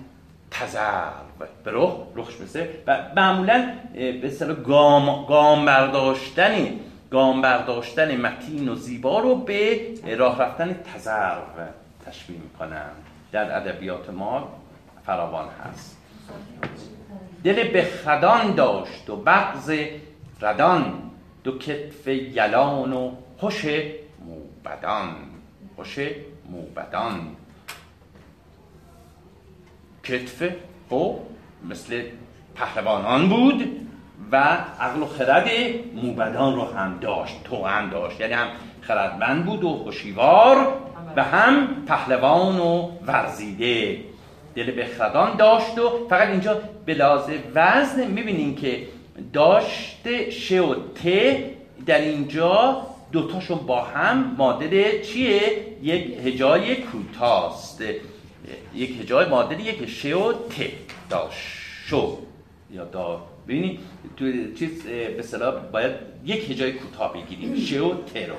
تزرب به رخ رخش مثل و معمولا به اصطلاح گام, گام برداشتن گام برداشتن متین و زیبا رو به راه رفتن تزرب تشبیه می‌کنم در ادبیات ما فراوان هست. دل به خدان داشت و بغز ردان. دو کتف یلان و خوش موبدان. خوش موبدان. کتف او مثل پهلوانان بود و عقل و خرد موبدان رو هم داشت تو هم داشت. یعنی هم خردمند بود و خوشیوار و هم پهلوان و ورزیده. دل بخردان داشت و فقط اینجا به وزن می‌بینین که داشته ش و ت در اینجا دوتاشون با هم مادر چیه؟ یک هجای کوتاست. یک هجای مادری یک ش و ت داشت شو. یا دا. ببینید تو چیز به باید یک هجای کوتاه بگیریم. ش و ت رو.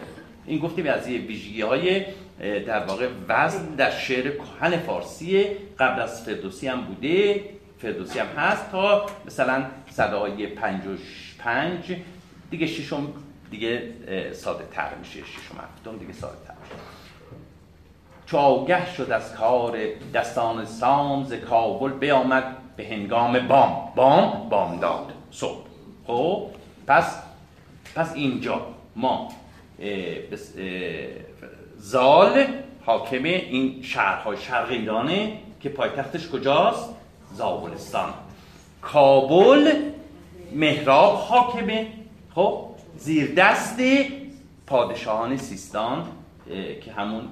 این گفتیم از ویژگی های در واقع وزن در شعر کهن فارسی قبل از فردوسی هم بوده. فردوسی هم هست تا مثلا صدای پنج و پنج. دیگه ششم دیگه ساده تر میشه. ششم هفتم دیگه ساده تر چو آگه شد از کار دستان سام ز کابل بیامد به هنگام بام. بام؟ بام داد صبح. خب پس پس اینجا ما زال حاکم این شهرهای شرق ایرانه که پایتختش کجاست؟ زابلستان. کابل مهراب حاکمه. خب زیر دست پادشاهان سیستان که همون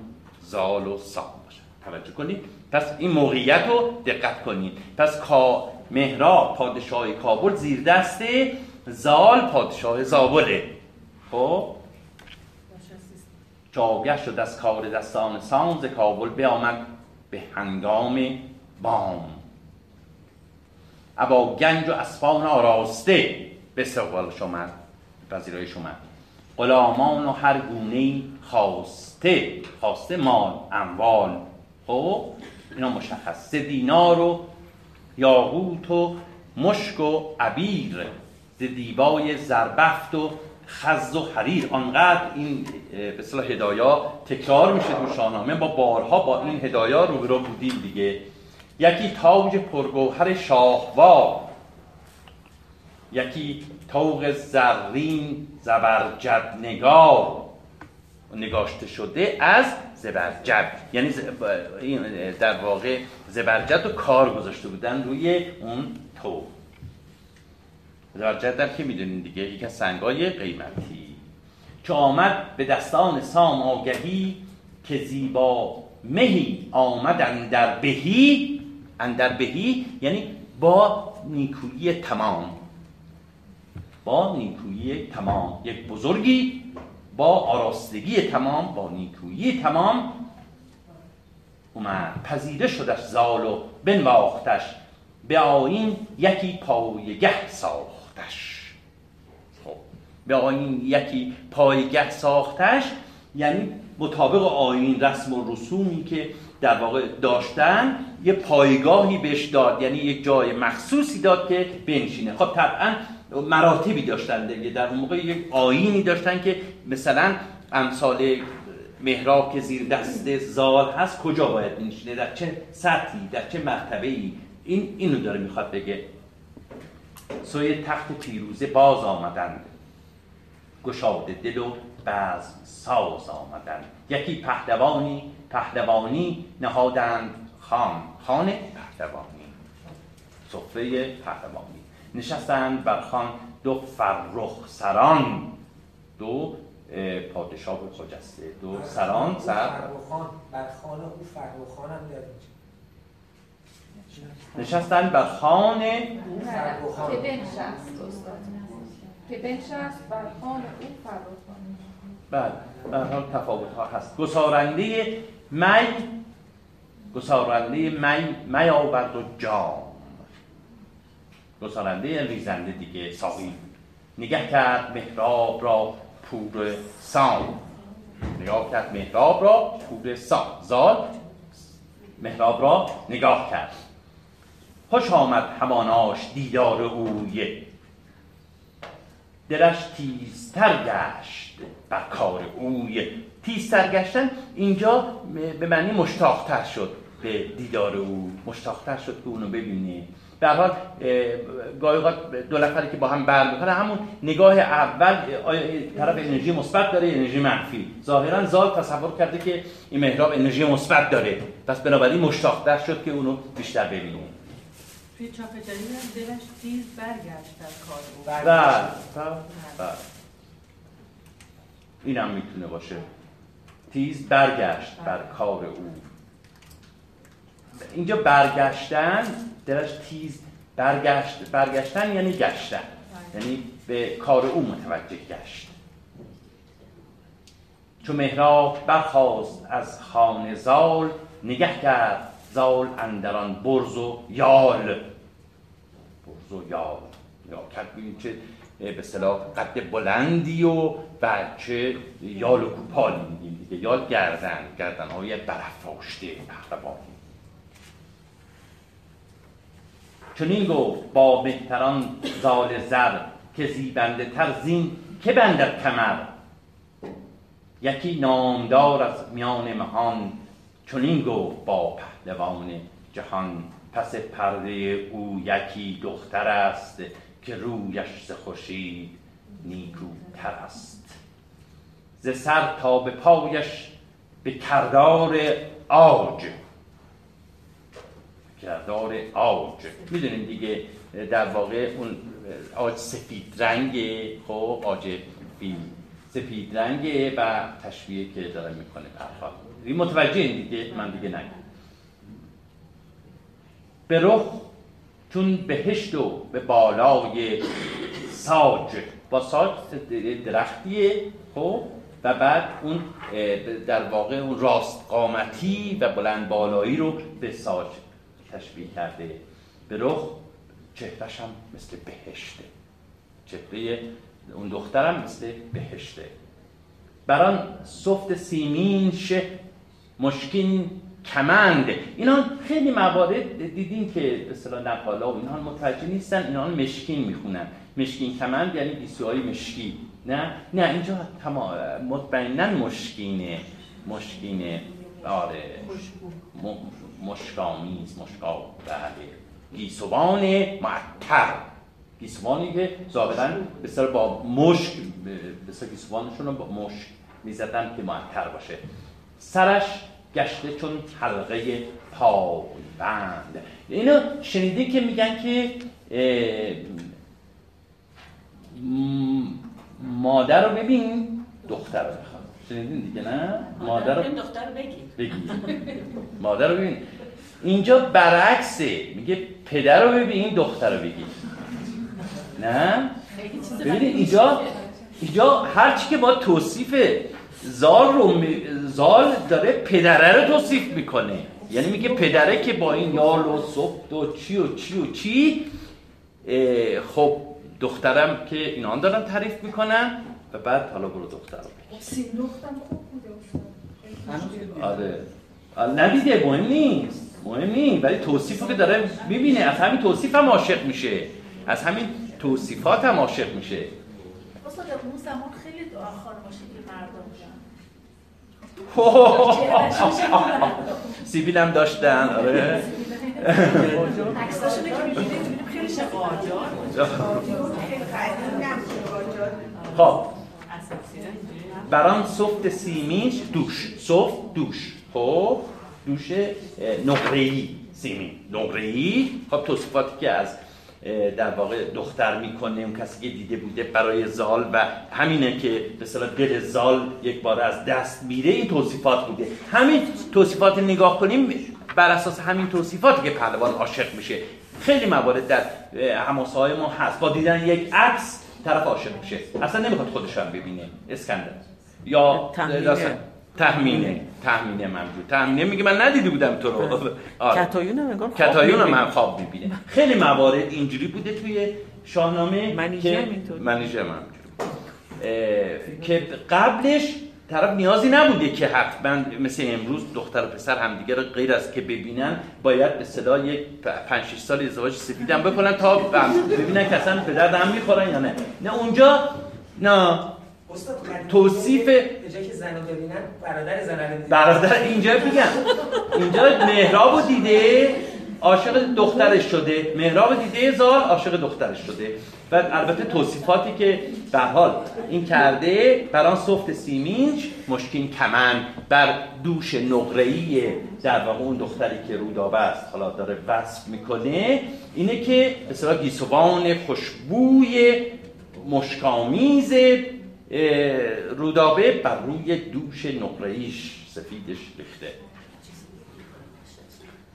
زال و سام باشه. توجه کنید؟ پس این موقعیت رو دقت کنید. پس کا پادشاه کابل زیر دست زال پادشاه زابله خب؟ چاگه شد از کار دستان سانز کابل بیامد به هنگام بام. ابا گنج و اسفان آراسته. به سوال شما پذیرای شما. غلامان و هر گونه خواسته خواسته مال اموال. خب اینا مشخص. دینار و یاقوت و مشک و عبیر. دیبای زربفت و خز و حریر. آنقدر این به اصطلاح هدایا تکرار میشه تو شاهنامه. با بارها با این هدایا رو بودیم دیگه. یکی تاج پرگوهر شاهوار. یکی توق زرین زبرجد نگار. نگاشته شده از زبرجد. یعنی در واقع زبرجد رو کار گذاشته بودن روی اون تو. زبرجد در که می‌دونین دیگه؟ یکی از سنگای قیمتی. که آمد به دستان سام آگهی که زیبا مهی آمد در بهی. اندر بهی یعنی با نیکویی تمام. با نیکویی تمام. یک بزرگی با آراستگی تمام با نیکویی تمام اومد. پذیره شدش زال و بنواختش. به آین یکی پایگه ساختش. خب به آین یکی پایگه ساختش یعنی مطابق آین رسم و رسومی که در واقع داشتن یه پایگاهی بهش داد. یعنی یک جای مخصوصی داد که بنشینه. خب طبعا مراتبی داشتن دیگه. در اون موقع یک آینی داشتن که مثلا امثال محراب که زیر دست زال هست کجا باید بنشینه؟ در چه سطحی؟ در چه مرتبه ای این اینو داره می‌خواد بگه. سوی تخت پیروزه باز آمدند گشاده دل و بعض ساز آمدند یکی پهلوانی پهلوانی نهادند خان. خان پهلوانی. صفه پهلوانی. نشستند بر خان دو فرخ سران دو پادشاه خجسته دو سران سر. بر خان او فرخان هم داریم نشستن بر خان او فرخان. که بنشست استاد. که بنشست بر خان او فرخان. بله به حال تفاوت ها هست. گسارنده می گسارنده می می آورد و جام. گسارنده ریزنده دیگه ساقی نگه کرد محراب را پور سام نگاه کرد محراب را پور سام زال. محراب را نگاه کرد. خوش آمد هماناش دیدار اوی دلش تیزتر گشت بر کار اوی تیزتر گشتن اینجا به معنی مشتاقتر شد. به دیدار او مشتاقتر شد که اونو ببینه. در حال گاهی دو نفری که با هم بر می‌کنه همون نگاه اول طرف انرژی مثبت داره انرژی منفی؟ ظاهرا زال تصور کرده که این محراب انرژی مثبت داره. پس بنابراین مشتاقتر شد که اونو بیشتر ببینه توی چاپ جدید دلش تیز برگشت در کار بله بله این هم می‌تونه باشه. تیز برگشت بر کار او. اینجا برگشتن درش تیز برگشت برگشتن یعنی گشتن. یعنی به کار او متوجه گشت. چو مهراب برخواست از خانه زال نگه کرد زال اندران برز و یال. برز و یال. یا کرد چه به صلاح قد بلندی و بچه یال و کوپالی. دیگه یال گردن گردن های برافراشته پهلوانی چنین گفت با مهتران زال زر که زیبنده تر زین که بندد کمر. یکی نامدار از میان مهان چنین گفت با پهلوان جهان پس پرده او یکی دختر است که رویش ز خورشید نیکوتر است. ز سر تا به پایش به کردار آج کردار آج می‌دونیم دیگه در واقع اون آج سفید رنگه خب آج فیل سفید رنگه و تشبیه که داره می‌کنه برخواه متوجه دیگه؟ من دیگه نگم. به رخ چون بهشت و به بالای ساج. با ساج درختیه خب و بعد اون در واقع اون راست قامتی و بلند بالایی رو به ساج تشبیه کرده. به رخ چهرش هم مثل بهشته. چهره اون دخترم مثل بهشته. بران صفت سیمین شه مشکین کمند. اینا خیلی موارد دیدین که اصطلاح نقالا و اینها متوجه نیستن اینا مشکین می‌خونن. مشکین کمند یعنی گیسوهای مشکی. نه؟ نه اینجا مطمئنا مشکینه. مشکینه. آره. مشکامیز مشکا. بله. گیسوان معطر. گیسوانی که ظاهرا به با مشک به گیسوانشون رو با مشک می‌زدن که معطر باشه. سرش گشته چون حلقه بند اینو شنیده که میگن که مادر رو ببین دختر رو بخواد شنیدین دیگه نه؟ مادر رو دختر رو بگی. مادر رو ببین. اینجا برعکسه. میگه پدر رو ببین دختر رو بگی. نه؟ ببینید اینجا اینجا هرچی که با توصیف زال رو زال داره پدره رو توصیف می‌کنه. یعنی میگه پدره که با این یال و صبح و چی و چی و چی خب دخترم که اینا دارن تعریف می‌کنن و بعد حالا برو دخترم سیندختم خوب بوده. آره ندیده مهم نیست. مهم ولی توصیف که داره می‌بینه. از همین توصیف هم عاشق میشه. از همین توصیفات هم عاشق میشه. استاد اون زمان خیلی دعا باشه که مردم سیبیل هم داشتن آره. خب. برام سفت سیمینش دوش. سفت دوش. خب. دوش نقره‌ای سیمین. نقره‌ای؟ خب توصیفاتی که از در واقع دختر می‌کنه اون کسی که دیده بوده برای زال و همینه که به صلاح دل زال یک بار از دست میره این توصیفات بوده. همین توصیفات نگاه کنیم بر اساس همین توصیفاتی که پهلوان عاشق میشه. خیلی موارد در حماسه های ما هست. با دیدن یک عکس طرف عاشق میشه. اصلا نمی‌خواد خودش هم ببینه. اسکندر. یا تحمینه تحمینه موجود تحمینه میگه من ندیده بودم تو رو. آره. کتایون هم انگار کتایون هم من خواب می‌بینه خیلی موارد اینجوری بوده توی شاهنامه منیژه هم اینطوری منیژه هم که قبلش طرف نیازی نبوده که حتما مثل امروز دختر و پسر همدیگه رو غیر از که ببینن باید به صدا یک 5 6 سال ازدواج سفیدم بکنن تا ببینن که اصلا به درد هم می‌خورن یا نه. نه اونجا نه. توصیف برادر زن برادر اینجا بگم اینجا مهراب دیده عاشق دخترش شده. مهراب دیده زال عاشق دخترش شده. و البته توصیفاتی که به حال این کرده بر آن صفت سیمینج مشکین کمن بر دوش نقره‌ای در واقع اون دختری که رودابه است. حالا داره وصف می‌کنه اینه که به گیسوان خوشبوی مشکامیز رودابه بر روی دوش نقرهیش سفیدش ریخته.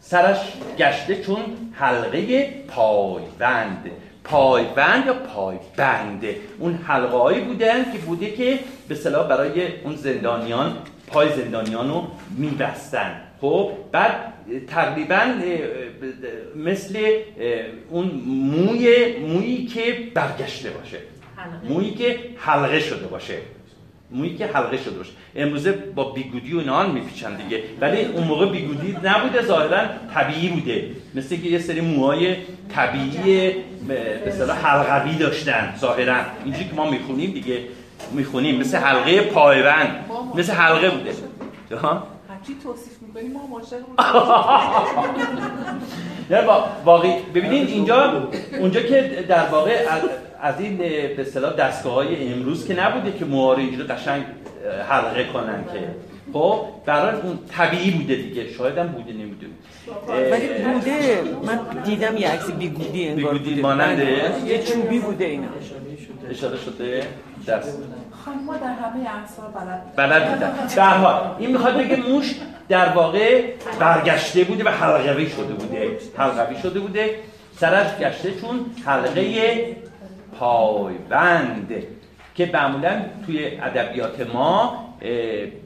سرش گشته چون حلقه پایبند پایبند یا پایبند؟ اون حلقه هایی بودن که بوده که به صلاح برای اون زندانیان پای زندانیان رو میبستن. خب بعد تقریبا مثل اون موی مویی که برگشته باشه. مویی که حلقه شده باشه. مویی که حلقه شده باشه. امروزه با بیگودی و نان میپیچن دیگه. ولی اون موقع بیگودی نبوده ظاهرا طبیعی بوده. مثل که یه سری موهای طبیعی به اصطلاح حلقوی داشتن ظاهرا. اینجوری که ما می‌خونیم دیگه می‌خونیم. مثل حلقه پایبند مثل حلقه بوده. چی توصیف می‌کنیم ما واقعی ببینید اینجا اونجا که در واقع از این به اصطلاح دستگاه های امروز که نبوده که موها اینجوری قشنگ حلقه کنن که. خب برای اون طبیعی بوده دیگه. شاید هم بوده نمی‌دونم. ولی بوده. من دیدم یه عکس بیگودی انگار بیگودی ماننده. یه چوبی بوده اینا. اشاره شده. دست. ما در همه عکس‌ها بلد بلد بودن. در حال این می‌خواد بگه موش در واقع برگشته بوده و حلقوی شده بوده. حلقوی شده بوده. سرش گشته چون حلقه پایبند که معمولا توی ادبیات ما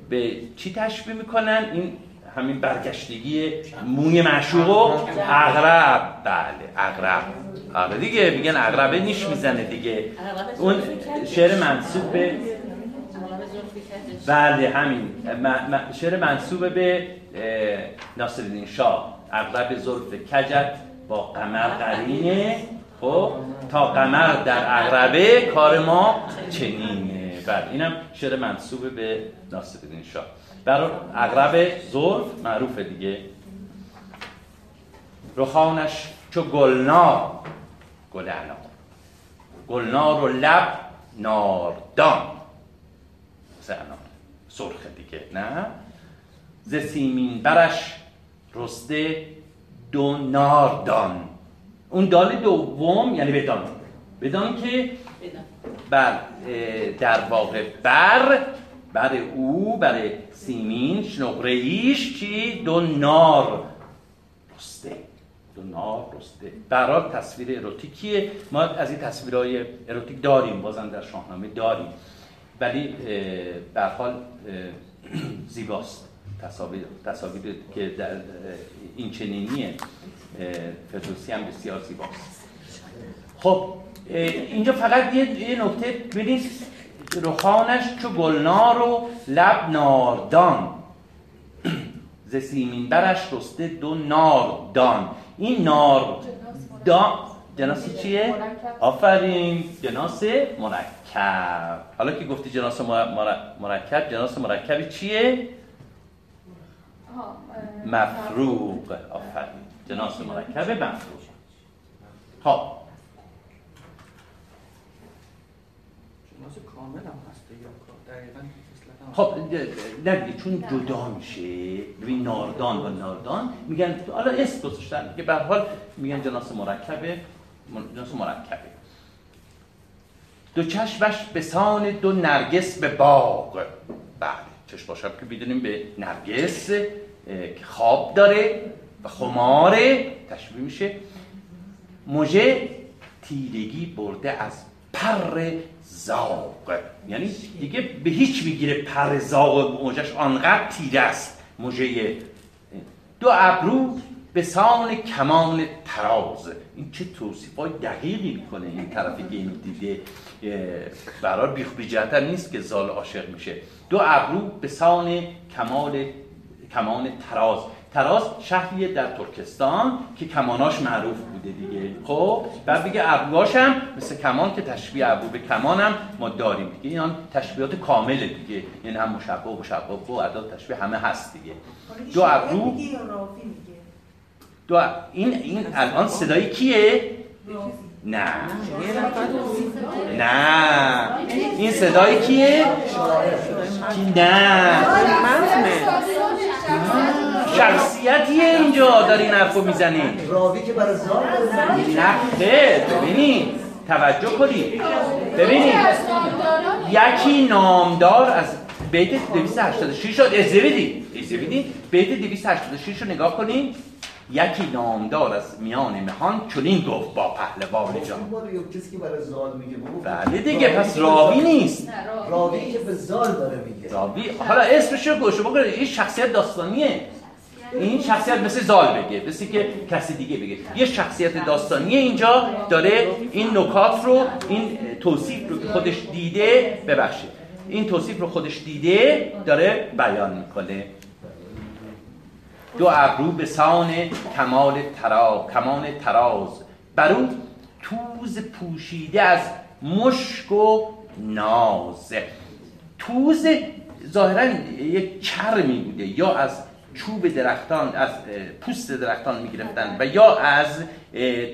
به چی تشبیه می‌کنن؟ این همین برگشتگی موی معشوق و اغرب. بله اغرب. آره دیگه میگن اغربه نیش می‌زنه دیگه. اون شعر منصوب به بله همین. شعر منصوب به ناصرالدین شاه. اغرب زلف کجت با قمر قرینه. خب تا قمر در اغربه کار ما چنینه. بله اینم شعر منصوب به ناصرالدین شاه. برای اغرب زلف معروفه دیگه. رخانش چو گلنار گل گلنار و لب ناردان. زنان سرخ دیگه نه؟ ز سیمین برش رسته دو ناردان. اون دال دوم یعنی بدان بدان که بر در واقع بر بر او برای سیمین شنقره ایش چی؟ دو نار رسته دو نار رسته. برات تصویر اروتیکیه. ما از این تصویرهای اروتیک داریم بازم در شاهنامه داریم. ولی به حال زیباست. تصاویر تصاویر که در این چنینی فردوسی هم بسیار زیباست خب اینجا فقط یه نکته ببینید رخانش چو گلنار و لب ناردان. ز سیمین برش رسته دو ناردان. این نار دان جناس چیه؟ آفرین جناس مرکب. حالا که گفتی جناس مرکب جناس مرکبی چیه؟ مفروغ. آفرین. جناس مرکب مفروغ خب. خب نه چون جدا میشه ببین ناردان و ناردان میگن حالا اسم گذاشتن که به حال میگن جناس مرکبه جناس مرکبه. دو چشمش به سان دو نرگس به باغ. بله چشم باشم که بیدونیم به نرگس که خواب داره. و خماره تشبیه میشه. موژه تیرگی برده از پر زاغ. یعنی دیگه به هیچ می‌گیره پر زاغ موجش آنقدر تیره است. موجه دو ابرو به سان کمان تراز این چه توصیف های دقیقی می‌کنه این طرفی که اینو دیده. برای بیخ بیجهتر نیست که زال عاشق میشه. دو ابرو به سان کمال کمان تراز تراز شهریه در ترکستان که کماناش معروف بوده دیگه. خب بعد دیگه ابروهاش هم مثل کمان که تشبیه ابرو به کمانم ما داریم دیگه. این تشبیهات کامله دیگه. یعنی هم مشبه و مشبه و ادا تشبیه همه هست دیگه. دو ابرو دو این این الان صدای کیه؟ نه. نه. این صدای کیه؟ نه. شخصیتیه اینجا داری حرفو می‌زنی. راوی که برای زال نه ببینید توجه کنید ببینید یکی نامدار از بیت 286 شد ازویدی ازویدی بیت 286 رو نگاه کنید یکی نامدار از میان مهان چنین گفت با پهلوان جان. کسی که برای زال میگه بله دیگه پس راوی نیست. راوی که به زال داره میگه. راوی حالا اسمش رو گوش بکنید این شخصیت داستانیه. این شخصیت مثل زال بگه مثل که کسی دیگه بگه. یه شخصیت داستانی اینجا داره این نکات رو این توصیف رو خودش دیده ببخشه این توصیف رو خودش دیده داره بیان می‌کنه. دو ابرو به سان کمال ترا کمان تراز. برو توز پوشیده از مشک و ناز. توز ظاهرا یک چرمی بوده یا از چوب درختان از پوست درختان می‌گرفتن و یا از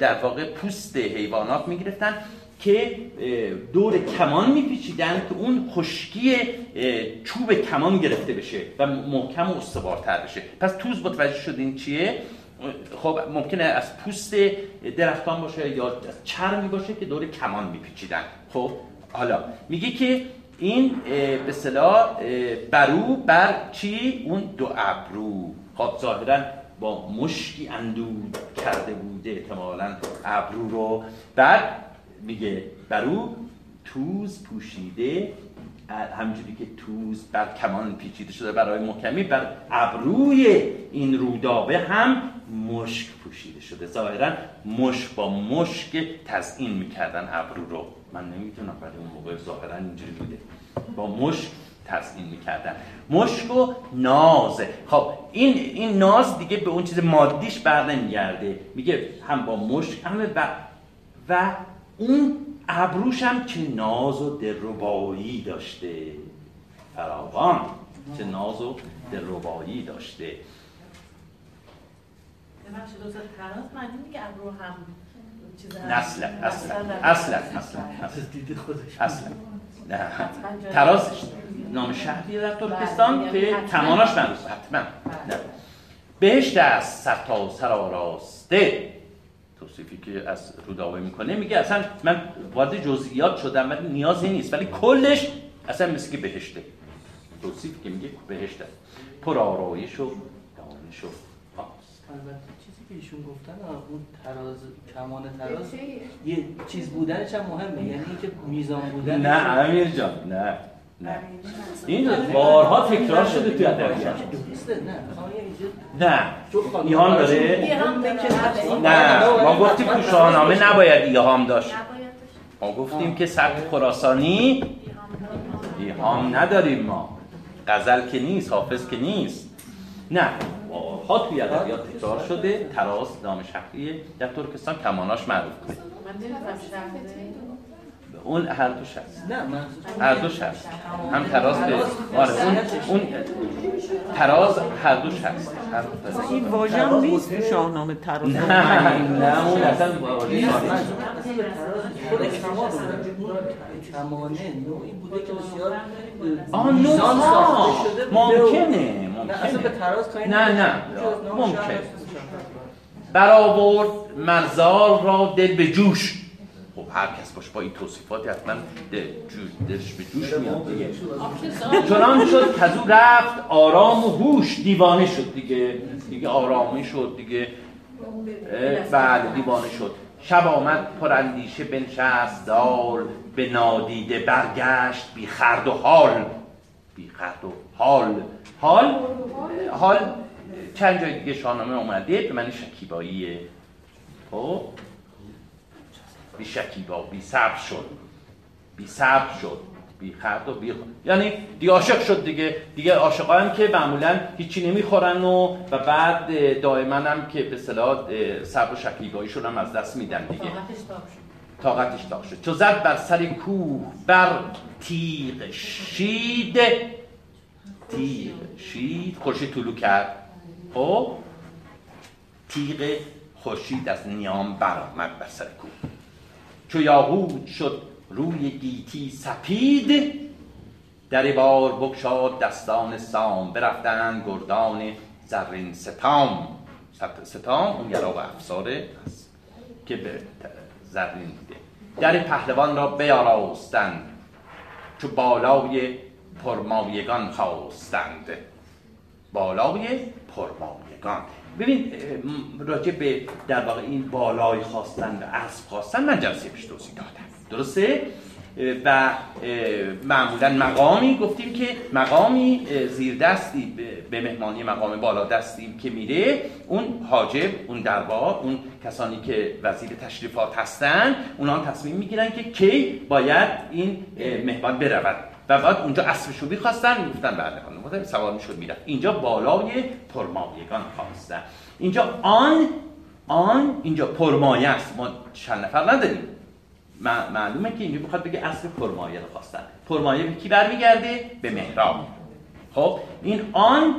در واقع پوست حیوانات می‌گرفتن که دور کمان میپیچیدن که اون خشکی چوب کمان گرفته بشه و محکم و استوارتر بشه. پس توز متوجه شدین چیه؟ خب ممکنه از پوست درختان باشه یا از چرمی باشه که دور کمان میپیچیدن. خب حالا میگه که این به صلاح برو بر چی؟ اون دو ابرو. خب ظاهرا با مشکی اندود کرده بوده احتمالا ابرو رو. بعد میگه برو توز پوشیده همینجوری که توز بر کمان پیچیده شده برای محکمی بر ابروی این رودابه هم مشک پوشیده شده. ظاهرا مشک با مشک تزئین می‌کردن ابرو رو. من نمی‌تونم ولی اون موقع ظاهرا اینجوری بوده. با مشک تزئین می‌کردن مشک و ناز. خب این این ناز دیگه به اون چیز مادیش بر نمیگرده. میگه هم با مشک هم و, و اون ابروش هم چه ناز و دلربایی داشته. فراوان چه ناز و دلربایی داشته. معنی میگه ابرو هم اصلا اصلا اصلا. اصلا اصلا. نه. تراز نام شهری در ترکستان که کماناش معروف حتما. نه. بهشت است. سر تا سر آراسته. توصیفی که از رودابه می‌کنه میگه اصلا من وارد جزئیات شدم ولی نیازی نیست. ولی کلش اصلا مثل که بهشته. توصیفی که میگه بهشت است پر آرایش و دانش و البته. چیزی که ایشون گفتن اون تراز کمان تراز یه چیز بودنش هم مهمه یعنی اینکه میزان بودن نه امیر جان نه نه. این بارها تکرار شده توی ادبیات. نه ایهام داره؟ نه ما گفتیم تو شاهنامه نباید ایهام داشت. ما گفتیم که سبک خراسانی ایهام نداریم ما. غزل که نیست حافظ که نیست. نه. ها توی ادبیات تکرار شده تراز نام شهریه در ترکستان کماناش معروف کنه اون هر دوش هست نه هر دوش هست هم تراز به آره اون اون تراز هر دوش هست هر دو این واژه هم نیست تو شاهنامه تراز. نه نه اون اصلا واژه کمانه نوعی بوده که بسیار آه میزان نوع ممکنه نه اصلا به ممکنه تراز کاری نه نه. ممکن برآورد مرزال را دل به جوش هر کس باش با این توصیفات حتما دلش به جوش میاد. چنان شد که از او رفت آرام و هوش دیوانه شد دیگه. دیگه آرامی شد دیگه. اه، بله دیوانه شد. شب آمد پر اندیشه بنشست دال به نادیده برگشت بی خرد و حال. بی خرد و حال. حال؟ حال. چند جای دیگه شاهنامه اومده به معنی شکیباییه. خب؟ بی شکیبا بی صبر شد. بی صبر شد بی خرد و بی یعنی دیگه عاشق شد دیگه. دیگه عاشقان که معمولا هیچی نمی‌خورن و و بعد دائما هم که به اصطلاح صبر و شکیباییشون هم از دست میدن دیگه. طاقتش تاق شد. چو زد بر سر کوه بر تیغ شید. تیغ شید خورشید طلوع کرد. خب؟ تیغ خورشید از نیام برآمد بر سر کوه. چو یاهود شد روی گیتی سپید در بار بگشاد دستان سام. برفتن گردان زرین ستام. ست- ستام اون یرا و افساره است که به زرین بوده. در پهلوان را بیاراستند چو بالای پرمایگان خواستند. بالای پرمایگان. ببین راجع به در واقع این بالای خواستن و اسب خواستن من جلسه پیش توضیح دادم. درسته؟ و معمولا مقامی گفتیم که مقامی زیر دستی به- مهمانی مقام بالا دستی که میره اون حاجب اون دربار اون کسانی که وزیر تشریفات هستن اونها تصمیم می‌گیرن که کی باید این مهمان برود. و بعد اونجا اسب شوبی خواستن می‌گفتن بله خانم بودن سوار می‌شد می‌رفت. اینجا بالای پرمایگان خواستن. اینجا آن آن اینجا پرمایه است. ما چند نفر نداریم. مع- معلومه که اینجا می‌خواد بگه اسب پرمایه رو خواستن. پرمایه به کی برمیگرده؟ به مهراب خب این آن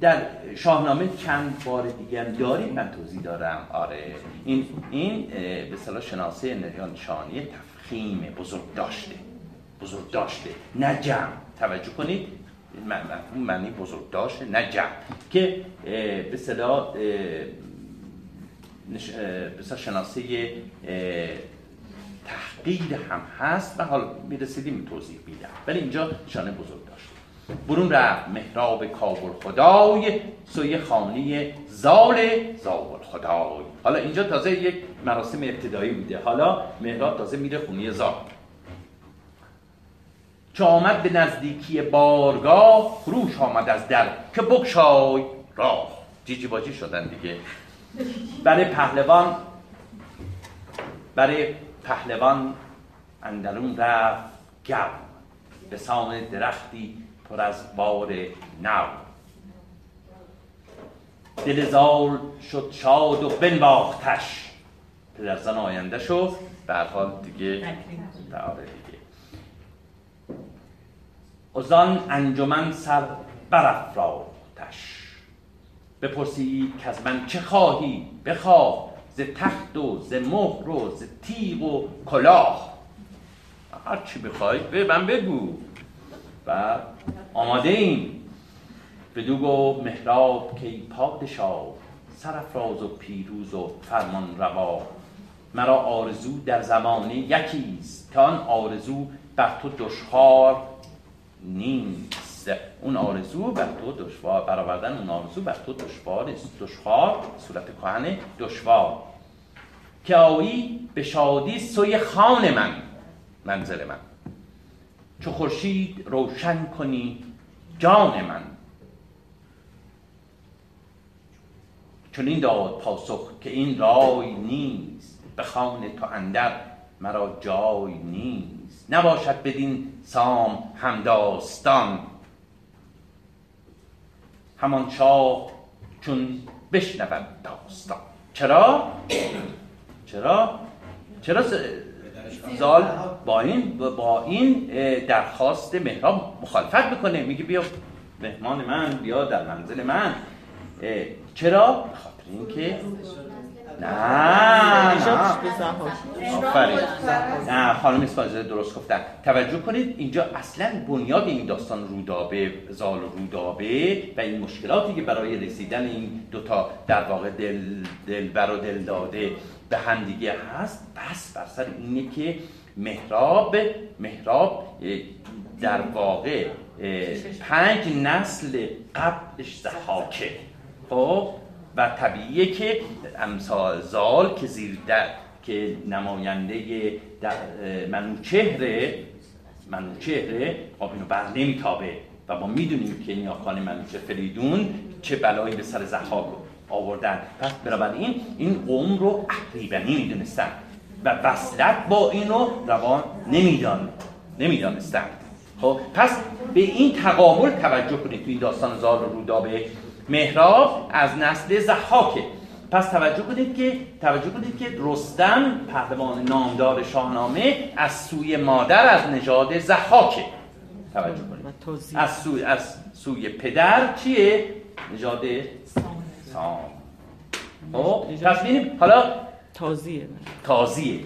در شاهنامه چند بار دیگه داریم من توضیح دارم. آره. این این به اصطلاح شناسه نریان شانی تفخیم بزرگ داشته. بزرگ داشته نه جمع. توجه کنید مفهوم معنی بزرگ داشته نه جمع. که به به اصطلاح شناسه تحقیر هم هست و حالا می‌رسیدیم توضیح میدم. ولی اینجا شانه بزرگ داشته برون رفت مهراب کابل خدای سوی خانه زال زاول خدای حالا اینجا تازه یک مراسم ابتدایی بوده. حالا مهراب تازه میره خونه زال. چو آمد به نزدیکی بارگاه خروش آمد از در که بکشای راه. جیجی باجی شدن دیگه. برای پهلوان برای پهلوان اندرون رفت گب به سان درختی پر از بار نو. دل زال شد شاد و بنواختش. پدرزن آینده شد به حال دیگه دیگه ازان انجمن سر برافراختش بپرسید که از من چه خواهی؟ بخواه ز تخت و ز مهر و ز تیغ و کلاه. هر چی بخوای به من بگو. و آماده ایم. بدو گفت مهراب که پادشاه سرافراز و پیروز و فرمان روا. مرا آرزو در زمانه یکیست که آن آرزو بر تو دشخوار نیست. اون آرزو بر تو دشوار برآوردن اون آرزو بر تو دشوار دشوار صورت کهن دشوار. که آیی به شادی سوی خان من منزل من. چو خورشید روشن کنی جان من. چون این داد پاسخ که این رای نیست. به خان تو اندر مرا جای نیست. نباشد بدین سام همداستان همان شاه چون بشنود داستان چرا؟ چرا؟ چرا زال با این با این درخواست مهراب مخالفت می‌کنه میگه بیا مهمان من بیا در منزل من چرا؟ خاطر اینکه نه نه خانم اسفازه درست گفتن توجه کنید اینجا اصلا بنیاد این داستان رودابه زال رودابه و این مشکلاتی که برای رسیدن این دوتا در واقع دل دلبر و دل داده به همدیگه هست بس بر سر اینه که مهراب مهراب در واقع پنج نسل قبلش زحاکه خب؟ و طبیعیه که امثال زال که زیر در که نماینده منوچهره منوچهره خب اینو بر نمیتابه و ما می‌دونیم که نیاکان منوچه فریدون چه بلایی به سر زحاک آوردن. پس بنابراین این قوم رو اهریبنی می‌دونستن و وصلت با اینو روان نمیدان نمی‌دانستن خب پس به این تقابل توجه کنید تو این داستان زال رودابه. مهراب از نسل زحاکه. پس توجه کنید که توجه کنید که رستم پهلوان نامدار شاهنامه از سوی مادر از نژاد زحاکه توجه کنید. از سوی از سوی پدر چیه؟ نژاد سام. خب پس ببینیم حالا تازیه تازیه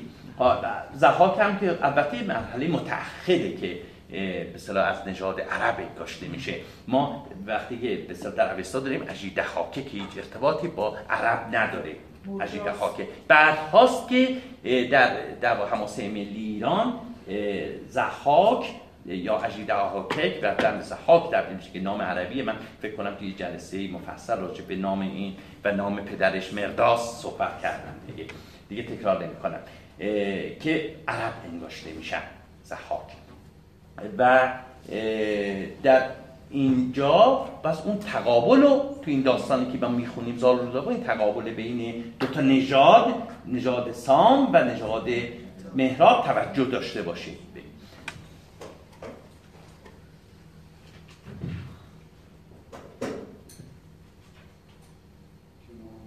زحاک هم که البته مرحله متأخره که به از نژاد عرب داشته میشه. ما وقتی که به در اوستا داریم اجیده خاکه که هیچ ارتباطی با عرب نداره. اجیده خاکه بعد هاست که در در حماسه ملی ایران زحاک یا اجیده حاکک و در زحاک در میشه که نام عربیه من فکر کنم توی جلسه مفصل راجع به نام این و نام پدرش مرداس صحبت کردم دیگه. دیگه تکرار نمی کنم که عرب انگاشته میشن. زحاک. و در اینجا بس اون تقابل رو تو این داستانی که ما می‌خونیم زال روزا این تقابل بین دو تا نژاد نژاد سام و نژاد مهراب توجه داشته باشید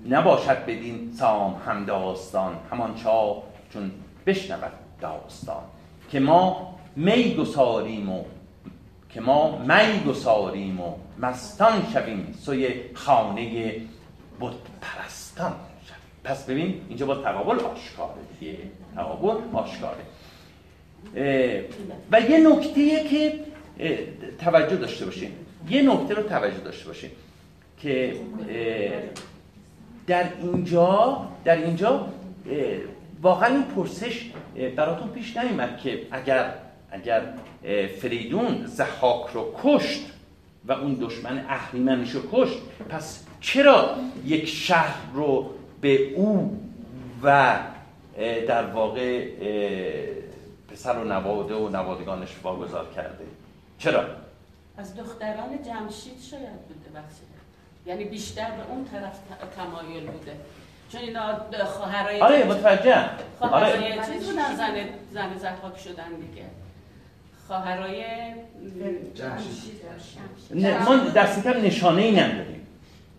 نباشد بدین سام هم داستان همان چا چون بشنود داستان که ما می گساریم و که ما می گساریم و مستان شویم سوی خانه بود پرستان شویم. پس ببین اینجا با تقابل آشکاره دیگه. تقابل آشکاره. و یه نکته که توجه داشته باشیم یه نکته رو توجه داشته باشیم که در اینجا در اینجا واقعا این پرسش براتون پیش نیومد که اگر اگر فریدون زحاک رو کشت و اون دشمن اهریمنش رو کشت پس چرا یک شهر رو به او و در واقع پسر و نواده و نوادگانش واگذار کرده؟ چرا؟ از دختران جمشید شاید بوده بخشیده یعنی بیشتر به اون طرف تمایل بوده. چون اینا خواهرای آره متوجه خواهرای آره. چیز بودن زن زن زحاک شدن دیگه. خواهرای ما دست کم نشانه ای نداریم.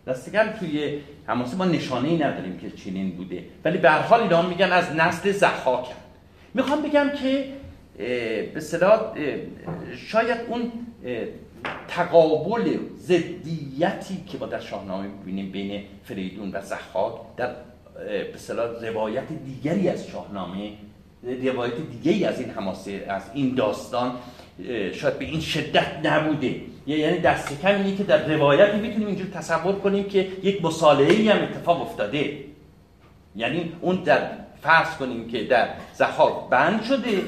دست کم توی حماسه ما نشانه ای نداریم که چنین بوده. ولی به هر حال اینا میگن از نسل زحاک می‌خوام بگم که به صلاح شاید اون تقابل زدیتی که با در شاهنامه ببینیم بین فریدون و زحاک در به روایت دیگری از شاهنامه روایت دیگری از این حماسه از این داستان شاید به این شدت نبوده. یعنی دست کم اینه که در روایتی می‌تونیم اینجور تصور کنیم که یک مصالحه هم اتفاق افتاده. یعنی اون در فرض کنیم که در زحاک بند شده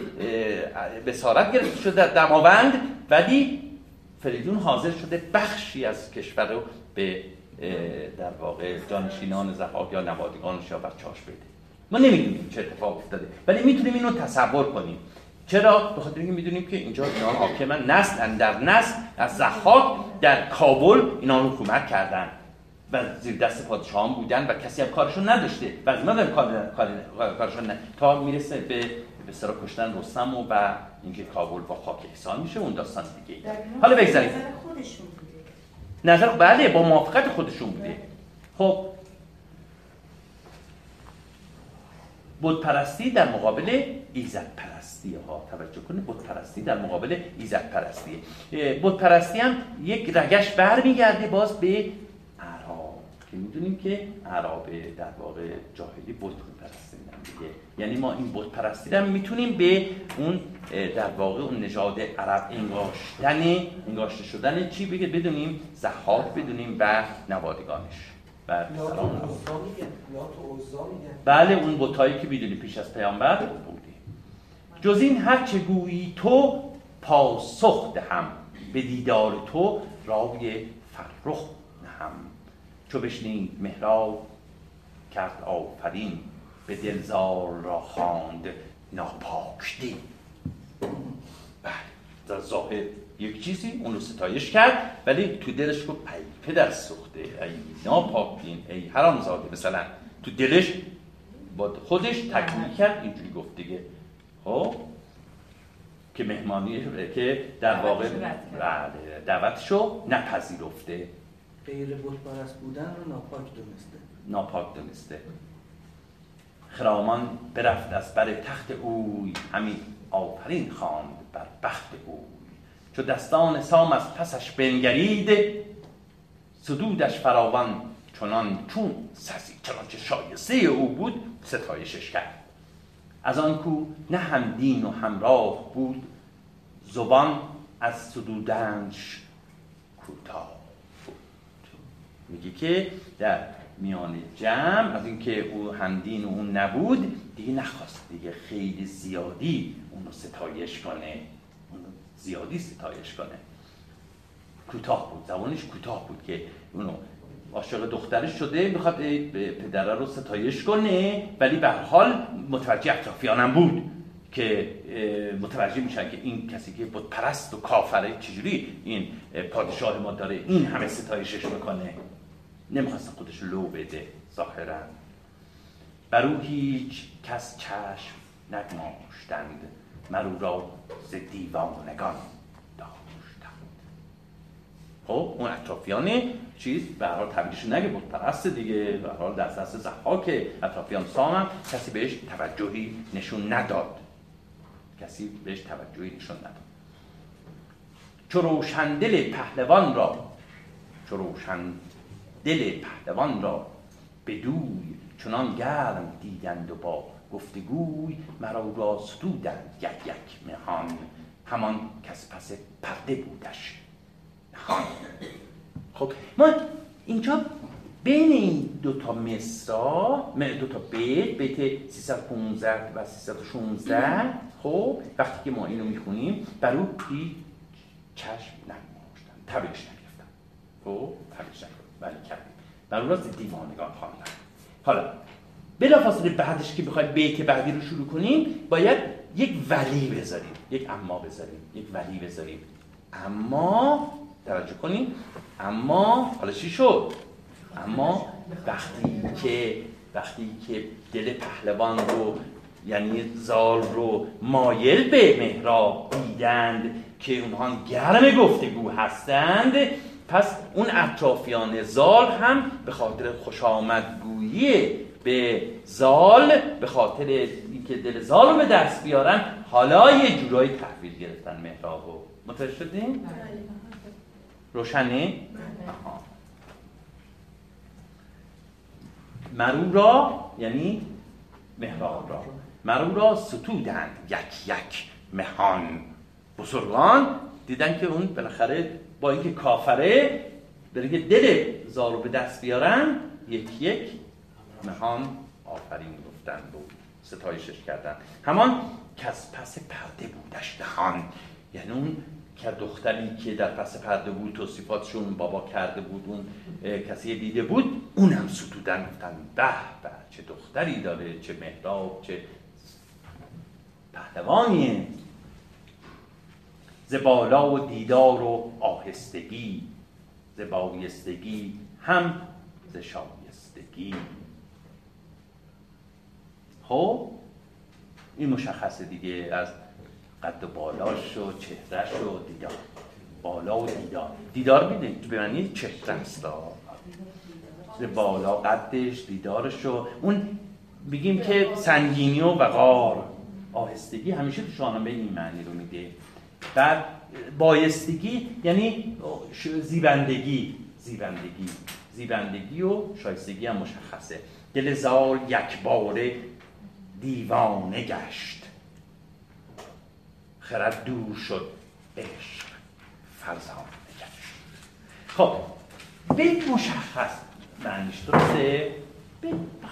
بسارت گرفته شده در دماوند ولی فریدون حاضر شده بخشی از کشور رو به در واقع جانشینان زحاک یا نوادگانش یا بچه‌هاش بده. ما نمی‌دونیم چه اتفاق افتاده. ولی می‌تونیم اینو تصور کنیم. چرا؟ به خاطر اینکه می‌دونیم که اینجا اینا حاکمن نسل در نسل از زحاک در کابل اینا حکومت کردن. و زیر دست پادشاهان بودن و کسی هم کارشون نداشته. و از من کار کارشون نه. تا می‌رسه به به سرا کشتن رستم و, و اینکه کابل با خاک احسان میشه اون داستان دیگه حالا بگذاریم. نظر بله با موافقت خودشون بوده. خب بود پرستی در مقابل ایزد پرستی ها. توجه کنید بود پرستی در مقابل ایزد پرستی بود پرستی هم یک رگش برمیگرده باز به عرب. که می‌دونیم که عرب در واقع جاهلی بود پرستی دیگه. یعنی ما این بود پرستی هم می‌تونیم به اون در واقع اون نژاد عرب انگاشتن. انگاشته شدن چی؟ بگه بدونیم زحاک بدونیم و نوادگانش. و سلام بله اون بوتایی که می‌دونی پیش از پیامبر بودی. جز این هر چه گویی تو پاسخ دهم به دیدار تو رای فرخ نهم چو بشنید مهراب کرد آفرین به دلزار را خواند ناپاک دین بله در ظاهر یک چیزی اون رو ستایش کرد ولی تو دلش گفت ای پدر سخته ای ناپاک دین ای حرام زاده. مثلا تو دلش با خودش تکمیل کرد اینجوری گفت دیگه. خب؟ که مهمانی که در واقع بله، دعوتشو نپذیرفته. غیر بودپرست بودن رو ناپاک دونسته. ناپاک دونسته. خرامان برفت از بر تخت اوی همین آفرین خواند بر بخت اوی. چو دستان سام از پسش بنگرید سدودش فراوان چنان چون سزی چنانچه شایسته او بود ستایشش کرد از آن کو نه هم دین و همراه بود زبان از سدودنش کوتاه بود. میگه که در میان جمع از اینکه او همدین و اون نبود دیگه نخواست دیگه خیلی زیادی اونو ستایش کنه. زیادی ستایش کنه. کوتاه بود. زبانش کوتاه بود که اونو عاشق دخترش شده می‌خواد پدره رو ستایش کنه ولی به حال متوجه اطرافیانم بود که متوجه میشن که این کسی که بود پرست و کافره چجوری این پادشاه ما داره این همه ستایشش می‌کنه. نمی‌خواست خودش لو بده ظاهرا. بر هیچ کس چشم نگماشتند. مرو را ز دیوانگان داشتند خب اون اطرافیان چیز به هر حال تبدیلش نگه بود پرست دیگه. به هر حال دست دست زحاک اطرافیان سامم. کسی بهش توجهی نشون نداد. کسی بهش توجهی نشون نداد. چو روشندل پهلوان را چو روشن دل پهلوان را به دوی چنان گرم دیدند و با گفتگوی مرا را ستودند یک یک مهان. همان کس پس پرده بودش. خب ما اینجا بین این دو تا مصرا دو تا بیت بیت 315 و 316 خب وقتی که ما اینو می‌خونیم بر او هیچ چشم نگماشتن تبش نگرفتن خب تبش ولی کردیم. بر اون دیوانگان خواندن حالا بلافاصله بعدش که بخواید بیت بعدی رو شروع کنیم باید یک ولی بذاریم یک اما بذاریم یک ولی بذاریم. اما توجه کنیم اما حالا چی شد؟ اما وقتی که وقتی که دل پهلوان رو یعنی زال رو مایل به مهراب دیدند که اونها گرم گفتگو هستند پس اون اطرافیان زال هم به خاطر خوش آمدگویی به زال به خاطر اینکه دل زال رو به دست بیارن حالا یه جورایی تحویل گرفتن مهرابو متوجه شدین؟ روشنه؟ مرو را یعنی مهراب را. مرو را ستودند یک یک مهان. بزرگان دیدن که اون بالاخره با اینکه کافره داره که دل زارو به دست بیارن یک یک مهان آفرین گفتن بود ستایشش کردن همان کس پس پرده بودش دهان. یعنی اون که دختری که در پس پرده بود توصیفاتشون بابا کرده بود اون کسی دیده بود اونم ستودن گفتن به به چه دختری داره چه مهراب چه پهلوانیه ز بالا و دیدار و آهستگی ز بایستگی هم ز شایستگی. خب این مشخصه دیگه از قد بالاش و چهرش و دیدار. بالا و دیدار. دیدار میده به معنی چهره است. بالا قدش دیدارش و اون بگیم که سنگینی و وقار. آهستگی همیشه تو شاهنامه این معنی رو میده. بعد بایستگی یعنی زیبندگی. زیبندگی. زیبندگی و شایستگی هم مشخصه. دل زار یک باره دیوانه گشت. خرد دور شد عشق فرزانه گشت. خب به مشخص معنیش درسته؟ به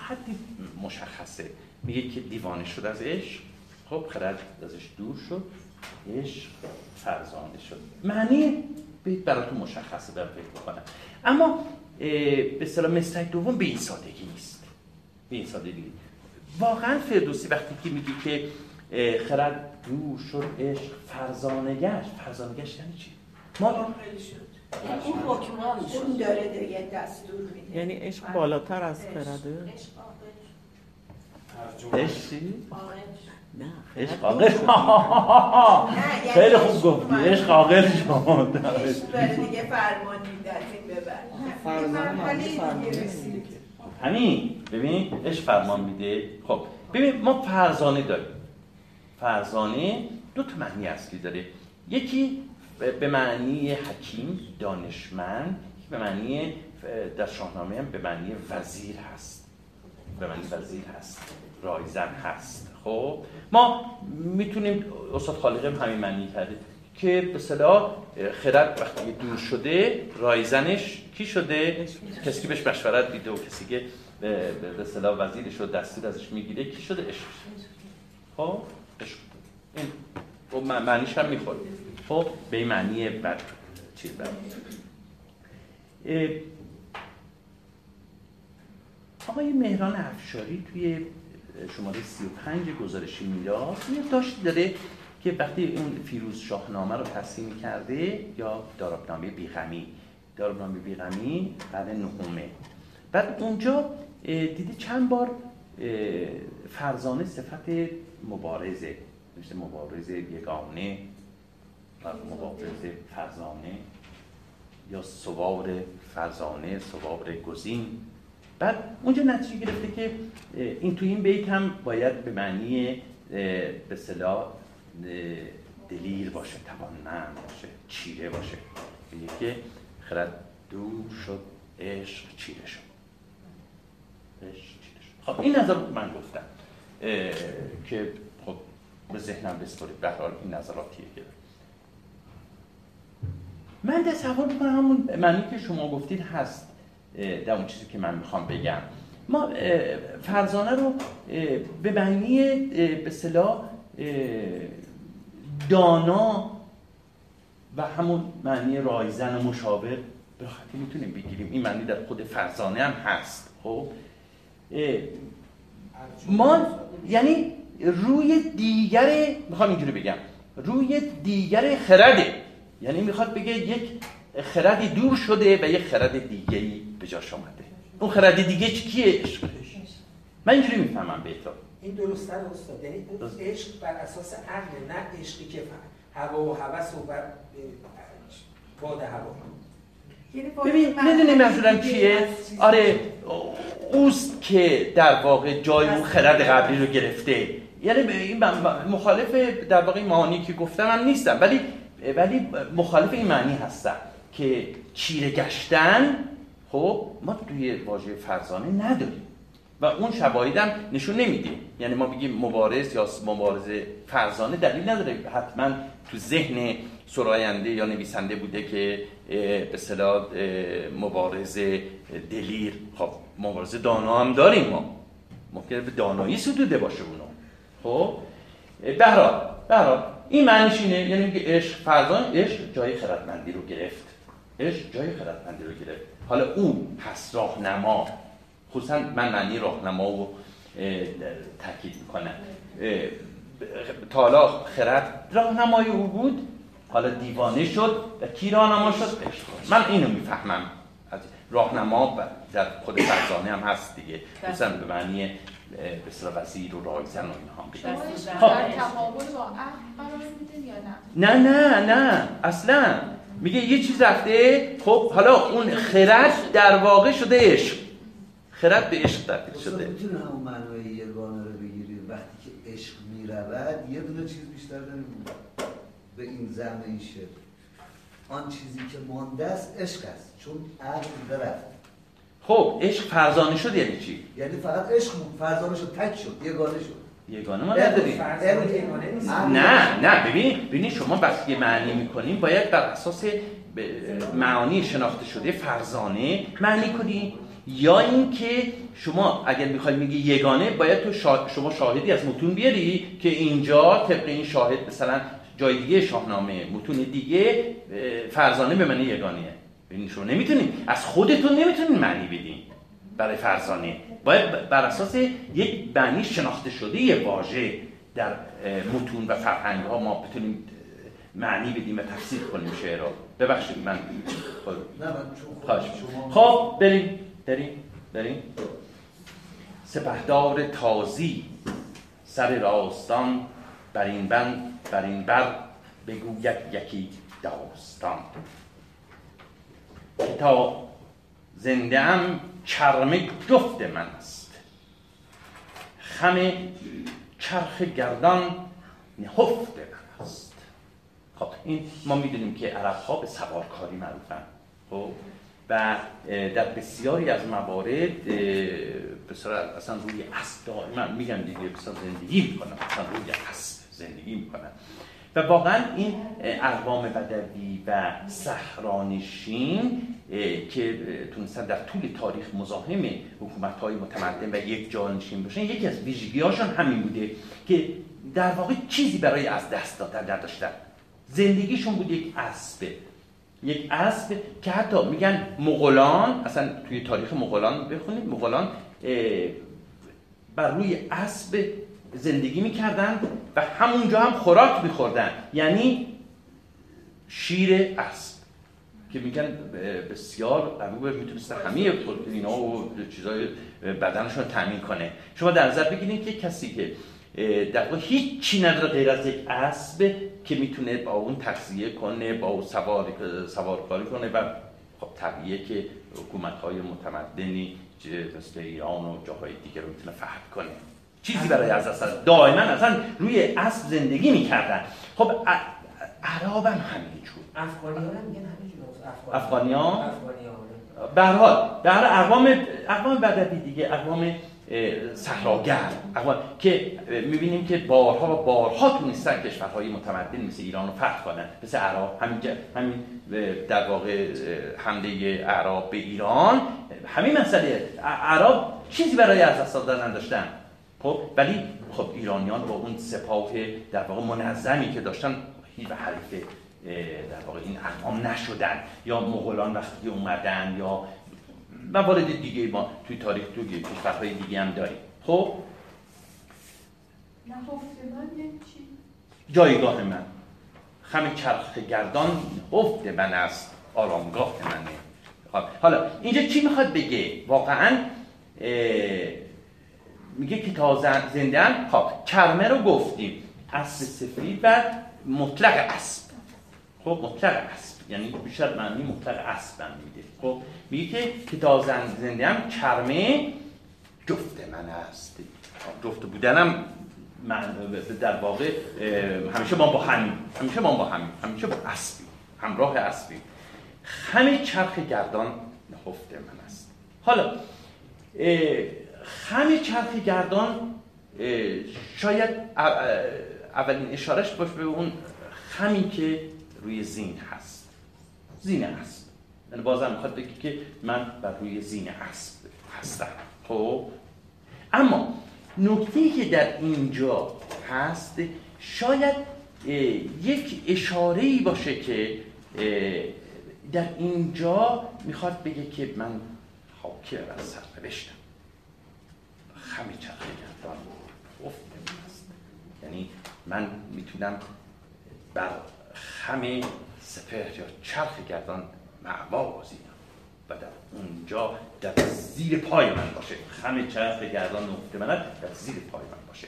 حدی مشخصه. میگه که دیوانه شد از عشق. خب خرد ازش دور شد عشق فرزانه شد. معنی براتون مشخصه در فکر بکنم اما به اصطلاح مثل دوم به این سادگی نیست. به این سادگی. واقعا فردوسی وقتی که میگی که خرد دور شد عشق فرزانه گشت فرزانه گشت یعنی چی؟ ما اون حکمان اون داره یه دستور میده. یعنی عشق بالاتر از خرده عشق چی؟ نه عشق عاقل خیلی خوب گفتی. عشق عاقل شد عشق داره دیگه فرمان میده از این ببر همین. ببین عشق فرمان میده. خب ببین ما فرزانه داریم. فرزانه دو تا معنی اصلی داره. یکی به معنی حکیم دانشمند به معنی در شاهنامه هم به معنی وزیر هست. به معنی وزیر هست. رایزن هست. خب ما می‌تونیم استاد خالقی هم همین معنی کرده. که به صلاح خرد وقتی دور شده رایزنش کی شده؟ کسی که بهش مشورت دیده و کسی که به صلاح وزیرش رو دستور ازش می‌گیره کی شده؟ عشق. خب؟ عشق. این خب معنیش هم می‌خوره. خب؟ به معنی بد. چیز بد. آقای مهران افشاری توی شماره 35 گزارشی میلاد یه داشت داره که وقتی اون فیروز شاهنامه رو تصمیم کرده یا دارابنامه بیغمی. دارابنامه بیغمی بعد نهمه. بعد اونجا دیده چند بار فرزانه صفت مبارزه. مثل مبارزه یگانه مبارزه فرزانه یا سوار فرزانه سوار گزین. بعد اونجا نتیجه گرفته که این تو این بیت هم باید به معنی به صلاح دلیر باشه توانمند باشه چیره باشه. میگه که خرد دور شد عشق چیره شد. چیره شد. خب این نظر من گفتم که خب به ذهنم بسپارید به حال این نظراتیه که من تصور می‌کنم همون معنی که شما گفتید هست در اون چیزی که من می‌خوام بگم. ما فرزانه رو به معنی به صلاح دانا و همون معنی رایزن و مشاور به خاطر می‌تونیم بگیریم. این معنی در خود فرزانه هم هست. خب؟ ما یعنی روی دیگر می‌خوام اینجوری بگم روی دیگر خرده. یعنی می‌خواد بگه یک خردی دور شده و یک خرد دیگه ای به جاش آمده اون خرد دیگه چی کیه؟ عشق من اینجوری می‌فهمم بهتر این درسته استاد. یعنی اون عشق بر اساس عقل نه عشقی که هوا و هوس و بر باد هوا. ببین می‌دونی مثلا چیه آره اوست که در واقع جای اون خرد قبلی رو گرفته. یعنی این مخالف در واقع معانی که گفتم هم نیستم. ولی ولی مخالف این معنی هستم که چیره گشتن خب ما توی واژه فرزانه نداریم. و اون شواهدم نشون نمیده. یعنی ما بگیم مبارز یا مبارزه فرزانه دلیل نداره. حتما تو ذهن سراینده یا نویسنده بوده که به صلاح مبارزه دلیر. خب مبارزه دانا هم داریم ما. ممکنه به دانایی سدوده باشه اونو خب؟ بهرحال بهرحال این معنیش اینه. یعنی که عشق فرزان عشق جای خردمندی رو گرفت. عشق جای خردمندی رو گرفت. حالا اون پس راهنما خصوصا من معنی راهنما رو تاکید می‌کنم. تا حالا خرد راهنمای او بود حالا دیوانه شد و کی راهنما شد؟ من اینو می‌فهمم. از راهنما در خود فرزانه هم هست دیگه. مثلا به معنی بسیار وزیر و رایزن و اینها خب. نه نه نه. اصلا. میگه یه چیز رفته. خب حالا اون خرد در واقع شده عشق. خرد به عشق تبدیل شده. می‌تونه همون معنای یگانه رو بگیری؟ وقتی که عشق می‌رود یه دونه چیز بیشتر داریم به این زم این شد آن چیزی که مانده است عشق است. چون عقل رفت خب عشق فرزانه شد یعنی چی؟ یعنی فقط عشق فرزانه شد تک شد. یگانه شد. یگانه ما نداریم. نه نه. ببین ببین شما وقتی معنی می‌کنیم باید بر اساس معانی شناخته شده فرزانه معنی کنی یا اینکه شما اگر می‌خوای میگی یگانه باید تو شما شاهدی از متون بیاری که اینجا طبق این شاهد مثلا جای دیگه شاهنامه متون دیگه فرزانه به معنی یگانه ببین شما نمی‌تونید از خودتون نمی‌تونید معنی بدین برای فرزانه. باید بر اساس یک معنی شناخته شده یه واژه در متون و فرهنگ ها ما بتونیم معنی بدیم و تفسیر کنیم شعر رو ببخشید من خواهش خب بریم. بریم بریم. سپهدار تازی سر راستان بر این بند بر این بر بگوید یکی داستان. تا زنده ام چرم جفت من است. خم چرخ گردان نهفت من است. خب این ما می‌دونیم که عرب ها به سوارکاری معروفن. خب؟ و در بسیاری از موارد بسیار اصلا روی اسب دائما میگم دیگه بسیار زندگی می‌کنن اصلا روی اسب زندگی می‌کنن و واقعا این اقوام بدوی و صحرانشین که تونستن در طول تاریخ مزاحم حکومت های متمدن و یک جانشین باشن یکی از ویژگی هاشون همین بوده که در واقع چیزی برای از دست دادن نداشتن. زندگیشون بود یک اسبه. یک اسب که حتی میگن مغولان اصلا توی تاریخ مغولان بخونید مغولان بر روی اسب زندگی می‌کردن و همونجا هم خوراک میخوردن. یعنی شیر اسب که میگن بسیار قوی می‌تونسته همه پروتئینا و چیزای بدنشون تامین کنه. شما در نظر بگیرید که کسی که در هیچ چی نداره غیر از یک اسب که می‌تونه با اون تغذیه کنه با اون سوار سوارکاری کنه و خب طبیعیه که حکومت های متمدنی مثل ایران و جاهای دیگه رو می‌تونه فهم کنه. چیزی برای از دست دائما اصلا روی اسب زندگی می‌کردن. خب عرب هم همینجور افغانی ها میگن همینجور افغانی ها به هر حال در اقوام اقوام بدوی دیگه اقوام صحراگر. که می‌بینیم که بارها و بارها تونستن کشورهای متمدن مثل ایران رو فتح کنن. مثل عرب همین همین در واقع حمله عرب به ایران. همین مسئله. عرب چیزی برای از دست دادن نداشتن. خب ولی خب ایرانیان با اون سپاه در واقع منظمی که داشتن هیچ حریف در واقع این اقوام نشدن. یا مغولان وقتی اومدن یا موارد دیگه ما توی تاریخ توی کشورهای دیگه هم داریم. خب؟ جایگاه من. خم چرخ گردان حفت من است آرامگاه منه خب، حالا اینجا چی می‌خواد بگه؟ واقعا میگه که تا زنده خب چرمه رو گفتیم. اسب سفید و مطلق اسب. خب مطلق اسب. یعنی بیشتر معنی مطلق اسب هم میده. خب میگه که تا زنده هم چرمه جفت من است. جفت بودنم من در واقع همیشه ما با همین. همیشه ما با همین. همیشه با اسبی. همراه اسبی. همه چرخ گردان نهفته من است. حالا خم چرخ گردان شاید اولین اشارش باشه به اون خمی که روی زین هست. زین اسب یعنی بازم می‌خواد بگی که من بر روی زین اسب هستم. خب؟ اما نکته که در اینجا هست شاید یک اشاره ای باشه که در اینجا می‌خواد بگه که من حاکم بر سرنوشتم. خم چرخه گردان افت است. یعنی من می‌تونم بر خم سپهر یا چرخ گردان بازیدم و در اونجا در زیر پای من باشه. خم چرخ گردان نقطه من در زیر پای من باشه.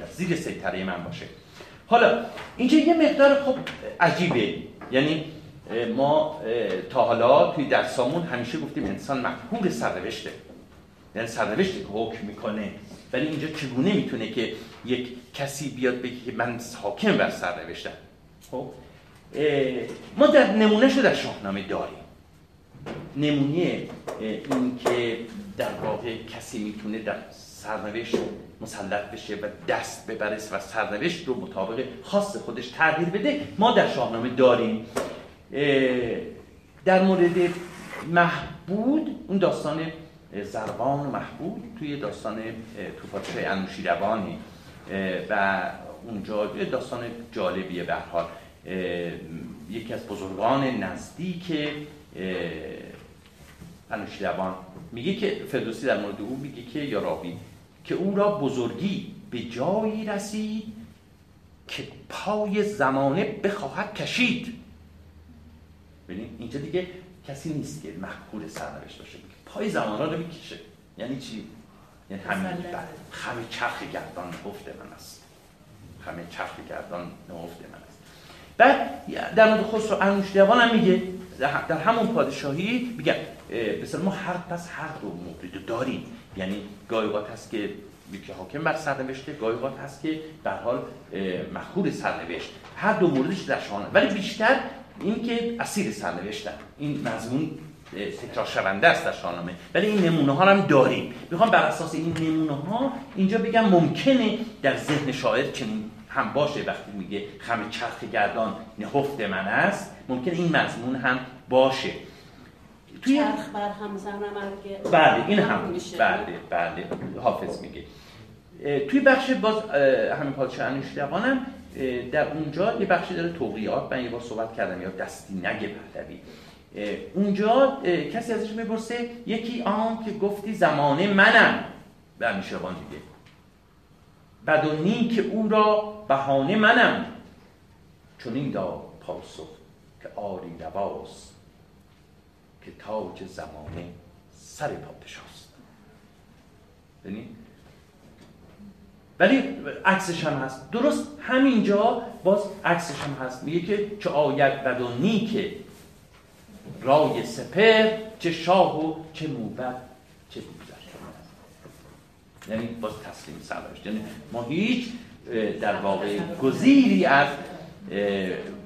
در زیر سیطره من باشه. حالا اینجا یه مقدار خب عجیبه. یعنی ما تا حالا توی درسامون همیشه گفتیم انسان محکوم سرنوشته. یعنی سرنوشتی که حکم می‌کنه. ولی اینجا چگونه می‌تونه که یک کسی بیاد بگه که من حاکم بر سرنوشتم؟ خب ما در نمونه شو در شاهنامه داریم. نمونه این که در واقع کسی می‌تونه در سرنوشت مسلط بشه و دست ببره و سرنوشت رو مطابق خاص خودش تغییر بده ما در شاهنامه داریم. در مورد محبود اون داستان زربان و محبود توی داستان توفاتش انوشیروانی و اونجا داستان جالبیه به حال یکی از بزرگان نزدیک انوشیروان. میگه که فردوسی در مورد او میگه که یا راوی که او را بزرگی به جایی رسید که پای زمانه بخواهد کشید. ببینید اینجا دیگه کسی نیست که محکور سرنوشت باشه. پای زمانه رو می‌کشه. یعنی چی؟ یعنی همین خم چرخ گردان نهفت من است. خم چرخ گردان نهفت من. بعد در مورد خسرو انوشیروان هم میگه. در همون پادشاهی میگه مثلا ما هر پس هر دو مورد داریم. یعنی گایقات هست که یکی حاکم بر سرنوشته گایقات هست که در حال مخور سرنوشت. هر دو موردش در شانه ولی بیشتر این که اسیر سرنوشتن این مضمون تکرار شونده است در شاهنامه. ولی این نمونه ها هم داریم. می‌خوام بر اساس این نمونه ها اینجا بگم ممکنه در ذهن شاعر چنین هم باشه وقتی میگه خم چرخ گردان نهفت من است ممکن این مضمون هم باشه. توی چرخ بر هم بله این هم بله بله حافظ میگه. توی بخش باز همین پادشاه انوشیروانم در اونجا یه بخشی داره توقیات من یه بار صحبت کردم یا دستی نگه پهلوی. اونجا کسی ازش می‌پرسه یکی آن که گفتی زمانه منم. به انوشیروان دیگه بد و نیک او را بهانه منم. چون این دا پاسخ که آری رواست که تاج زمانه سر پادشاست. ببینید ولی عکسش هم هست. درست همینجا باز عکسش هم هست. میگه که چه آید بد و نیک رای سپر چه شاه و چه موبت. یعنی باز تسلیم سرش یعنی ما هیچ در واقع گزیری از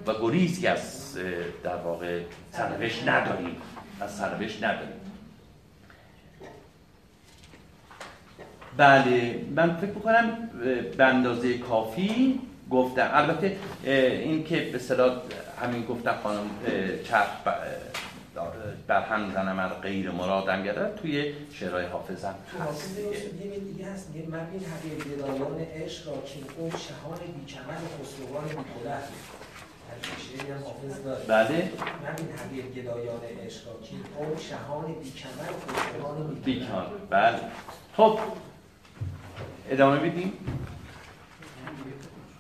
و گریزی از در واقع سرنوشت نداریم. از سرنوشت نداریم. بله من فکر می‌کنم به اندازه کافی گفتم البته این که به صلاح همین گفتم خانم چرخ بر هم زنم ار غیر مرادم گرد توی شعرهای حافظم هست دیگه. دیگه هست میگه مبین حقیق گدایان عشق را که اون شهان بیچمن و خسروان بیکله بله. مبین حقیق گدایان عشق را که اون شهان بیچمن و خسروان بیکله بله. خب ادامه بدیم.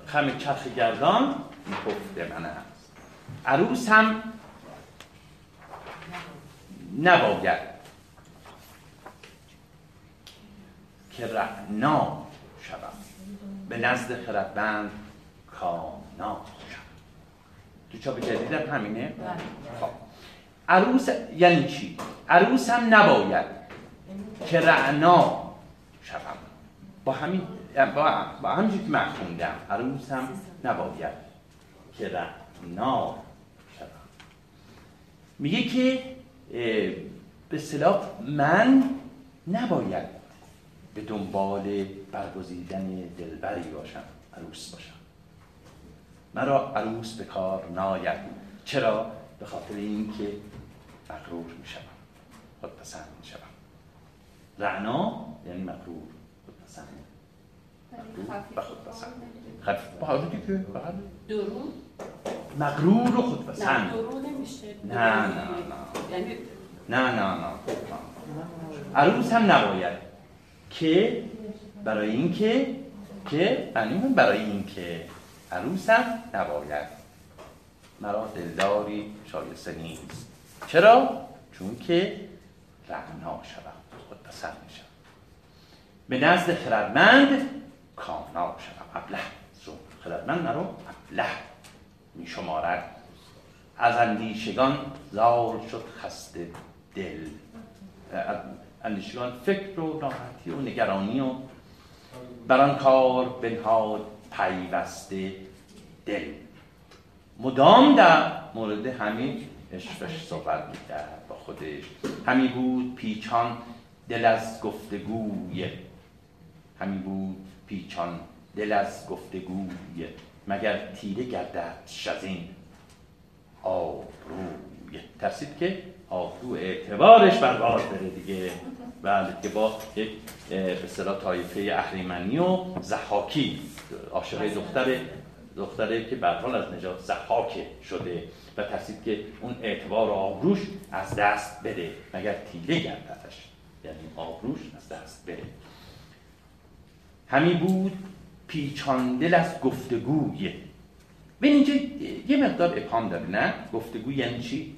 خم چرخ گردان گفته من است عروس هم نباید. که رعنا شوم. به نزد خردمند کامنا شوم. تو چاپ جدیدم همینه؟ خب. عروس یعنی چی؟ عروس هم نباید که رعنا شوم. با همین با, با همین که من خوندم عروس هم نباید که رعنا شوم. میگه که به صلاح من نباید به دنبال برگزیدن دلبری باشم عروس باشم. مرا عروس به کار ناید. چرا؟ به خاطر اینکه مغرور می شوم خودپسند می شوم رعنا یعنی مغرور خودپسند. و خود پسند خفیف دیگه بله درون؟ مغرور و خود نه. نه نه نه. یعنی نه نه نه. عروس هم نباید که برای اینکه که یعنی اون برای اینکه عروس هم نباید. مرا دلداری شایسته نیست. چرا؟ چون که رعنا شود خود پسند می شود به نزد خردمند کامنا شود ابله. خردمند مرا ابله. می شمارد از اندیشگان زال شد خسته دل. اندیشگان فکر و راحتی و نگرانی و بر آن کار بنهاد پیوسته دل. مدام در مورد همین عشقش صحبت می‌کرد با خودش. همی بود پیچان دل از گفتگوی. همی بود پیچان دل از گفتگوی. مگر تیره گردد شزین؟ آبروی ترسید که آبرو اعتبارش برباد بره دیگه. بله که با یک به اصطلاح طایفه اهریمنی و زحاکی عاشق دختر دختره که به از نجات زحاک شده و ترسید که اون اعتبار و آبروش از دست بده مگر تیره گرددش؟ یعنی آبروش از دست بره. همی بود پیچان دل از گفتگوی ببین اینجا یه مقدار ابهام داره نه؟ گفتگو یعنی چی؟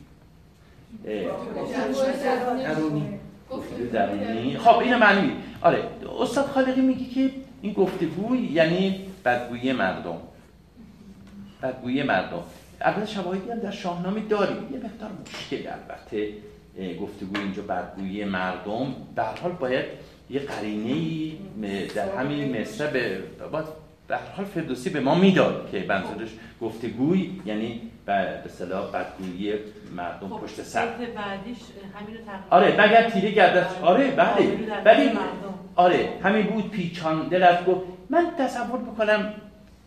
درونی. خب اینو معنی آره استاد خالقی میگه که این گفتگو یعنی بدگویی مردم. بدگویی مردم. البته شواهدی هم در شاهنامه داریم. یه مقدار مشکل البته گفتگو اینجا بدگویی مردم. به هر حال باید یه قرینه در همین مصر به به هر حال فردوسی به ما می‌داد که منظورش گفتگوی یعنی به اصطلاح بدگویی مردم خب پشت سر. بعدیش همین آره مگر تیره گردد؟ آره بله. ولی آره همین بود پیچان دل از گفت. من تصور می‌کنم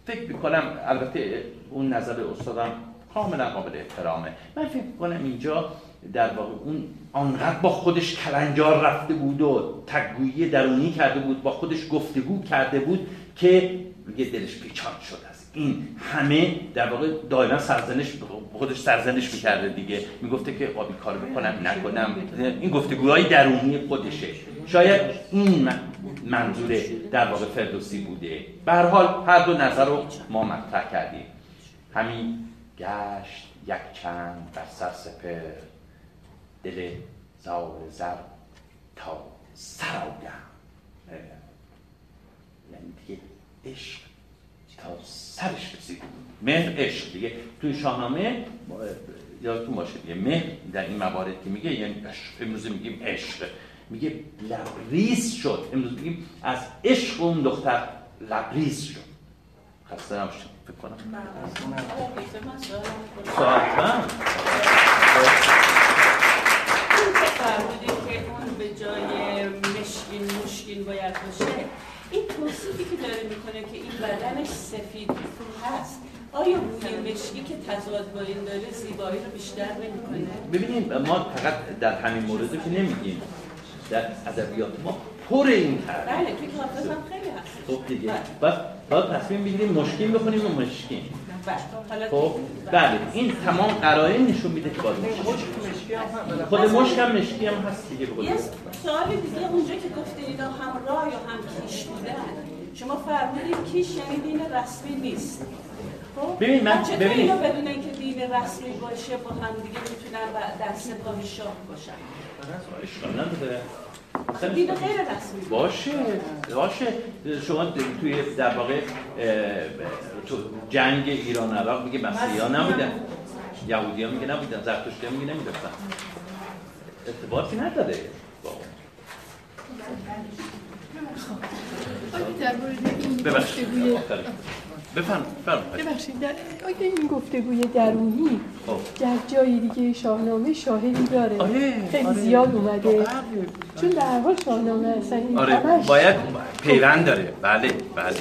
فکر می‌کنم البته اون نظر استادم کاملا قابل احترامه. من فکر می‌کنم اینجا در واقع اون آنقدر با خودش کلنجار رفته بود و تگویی درونی کرده بود با خودش گفتگو کرده بود که یه دلش پیچان شد از این همه در واقع دائما سرزنش خودش سرزنش می‌کرده دیگه. می‌گفته که آبی کار بکنم نکنم. این گفتگوهای درونی خودشه. شاید این منظور در واقع فردوسی بوده. به حال هر دو نظر رو ما مطرح کردیم. همین گشت یک چند بر سر سپر. دل زار زر تا سر آگم یعنی دیگه عشق تا سرش رسید مهر عشق دیگه توی شاهنامه یادتون باشه دیگه مهر در این موارد که میگه یعنی عشق امروز میگیم عشق میگه لبریز شد امروز میگیم از عشق اون دختر لبریز شد خسته نباشید فکر کنم ساعت فرمودید که اون به جای مشکین مشکین باید باشه این توصیفی که داره می‌کنه که این بدنش سفید هست. آیا بوی مشکی که تضاد با این داره زیبایی رو بیشتر نمی‌کنه؟ ببینید ما فقط در همین مورد که نمیگیم در ادبیات ما پر این کرد بله توی کافه هم خیلی هست. خب دیگه. بس باید تصمیم بگیریم مشکین بخونیم و مشکین؟ بله خب بله. این تمام قرائن نشون میده که باید خود مشک هم مشکی هم هست دیگه یه سوال دیگه اونجا که گفته اینا هم راه یا هم کیش بودن شما فرمودید کیش یعنی دین رسمی نیست. خب ببین من ببین. اینا بدون اینکه دین رسمی باشه با هم دیگه می‌تونن در سپاه شاه باشن؟ اشکال نداره دین غیر رسمی باشه باشه. شما توی در واقع تو جنگ ایران عراق میگه مسیحا نبودن. یهودی ها میگه نبودن زرتشتی ها میگه نمی‌دونن ارتباطی نداره. با اون این ببخشید. بفرم بفرم. ببخشید در- آیا این گفتگوی درونی خب. در جای دیگه شاهنامه شاهدی داره؟ آره، خیلی آره. زیاد اومده. چون در حال شاهنامه اصلا این آره همش باید پیوند داره. بله بله.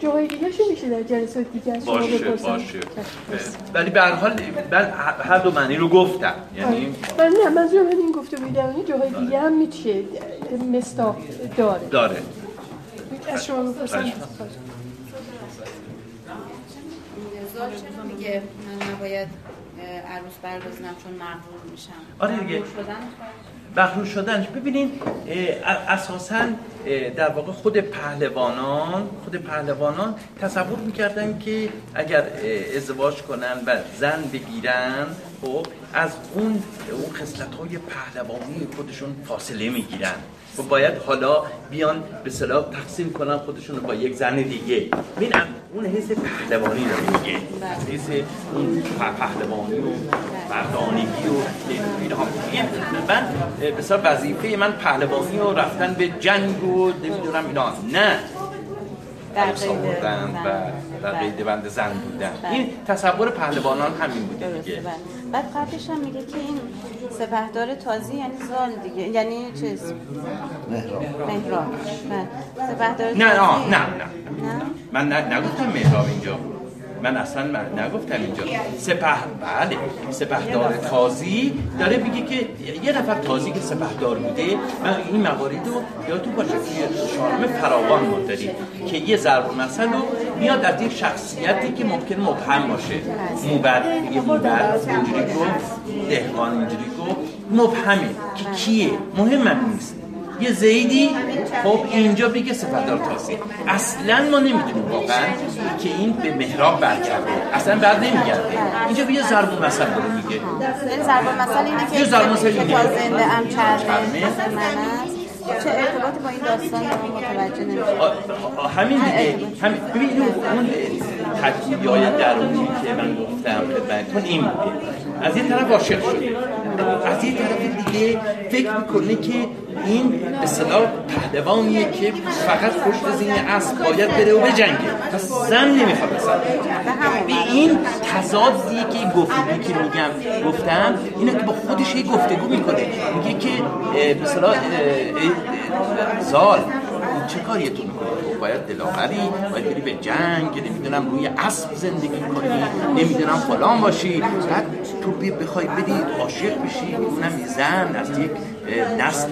جای دیگه شو میشه در جلسات دیگه شما باشه بپرسم. باشه. ولی به هر حال من هر دو معنی رو گفتم. یعنی من نه منظورم همین گفتگوی درونی جاهای دیگه هم میشه مستاق داره. داره. از شما می‌پرسم چرا میگه من نباید عروس برگزینم چون مغرور میشم. آره دیگه. مغرور شدن ببینین اساسا در واقع خود پهلوانان خود پهلوانان تصور می‌کردن که اگر ازدواج کنن و زن بگیرن خب از اون اون خصلت های پهلوانی خودشون فاصله می‌گیرن. و باید حالا بیان به صلاح تقسیم کنن خودشون رو با یک زن دیگه. ببین اون حس پهلوانی رو میگه. حس اون پهلوانی و مردانگی و اینها من به وظیفه من پهلوانی و رفتن به جنگ و نمی‌دونم اینا. نه. در و در قید بند زن بودن. این تصور پهلوانان همین بوده دیگه. بعد قبلش هم میگه که این سپهدار تازی یعنی زال دیگه. یعنی چیز؟ مهراب. مهراب. سپهدار نه نه نه نه. من نگفتم مهراب اینجا من اصلا من نگفتم اینجا. سپه بله سپهدار تازی داره میگه که یه نفر تازی که سپهدار بوده من این موارد رو یادتون باشه توی شارم فراوان ما داریم که یه ضرب مثل رو میاد از یک شخصیتی که ممکن مبهم باشه. موبر یه موبر اینجوری گفت دهقان اینجوری گفت. مبهمه که کیه؟ مهم نیست. یه زیدی. خب اینجا بگه سپهدار تاسی اصلا ما نمی‌دونیم واقعا که این به محراب برگرده. اصلا بر نمیگرده. اینجا به یه ضرب مثل رو میگه ضرب مثل اینه که زنده ام چرمه چه ارتباطی با این داستان رو متوجه نمیشه همین دیگه. همین. ببین اون تجربه های درونی که من گفتم خدمتتون این بوده از یه طرف عاشق شده از یه طرف دیگه فکر می‌کنه که این به صلاح پهلوانیه که فقط پشت زین اسب باید بره و بجنگه. پس زن نمی‌خواد مثلا به این تضادی که این گفتگوی که میگم گفتم اینه که با خودش یه گفتگو می‌کنه. میگه که به زال چه کاری تو می‌کنی باید دلاوری باید بری به جنگ نمی‌دونم روی اسب زندگی کنی نمی‌دونم فلان باشی. بعد تو بخوای بدی عاشق بشی اونم زن از یک نسل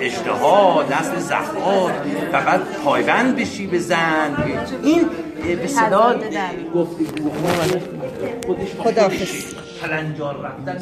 اجتهاد نسل زفات فقط پایبند بشی به زن. این به صدا گفتگوها خودش پلنجار رفتن.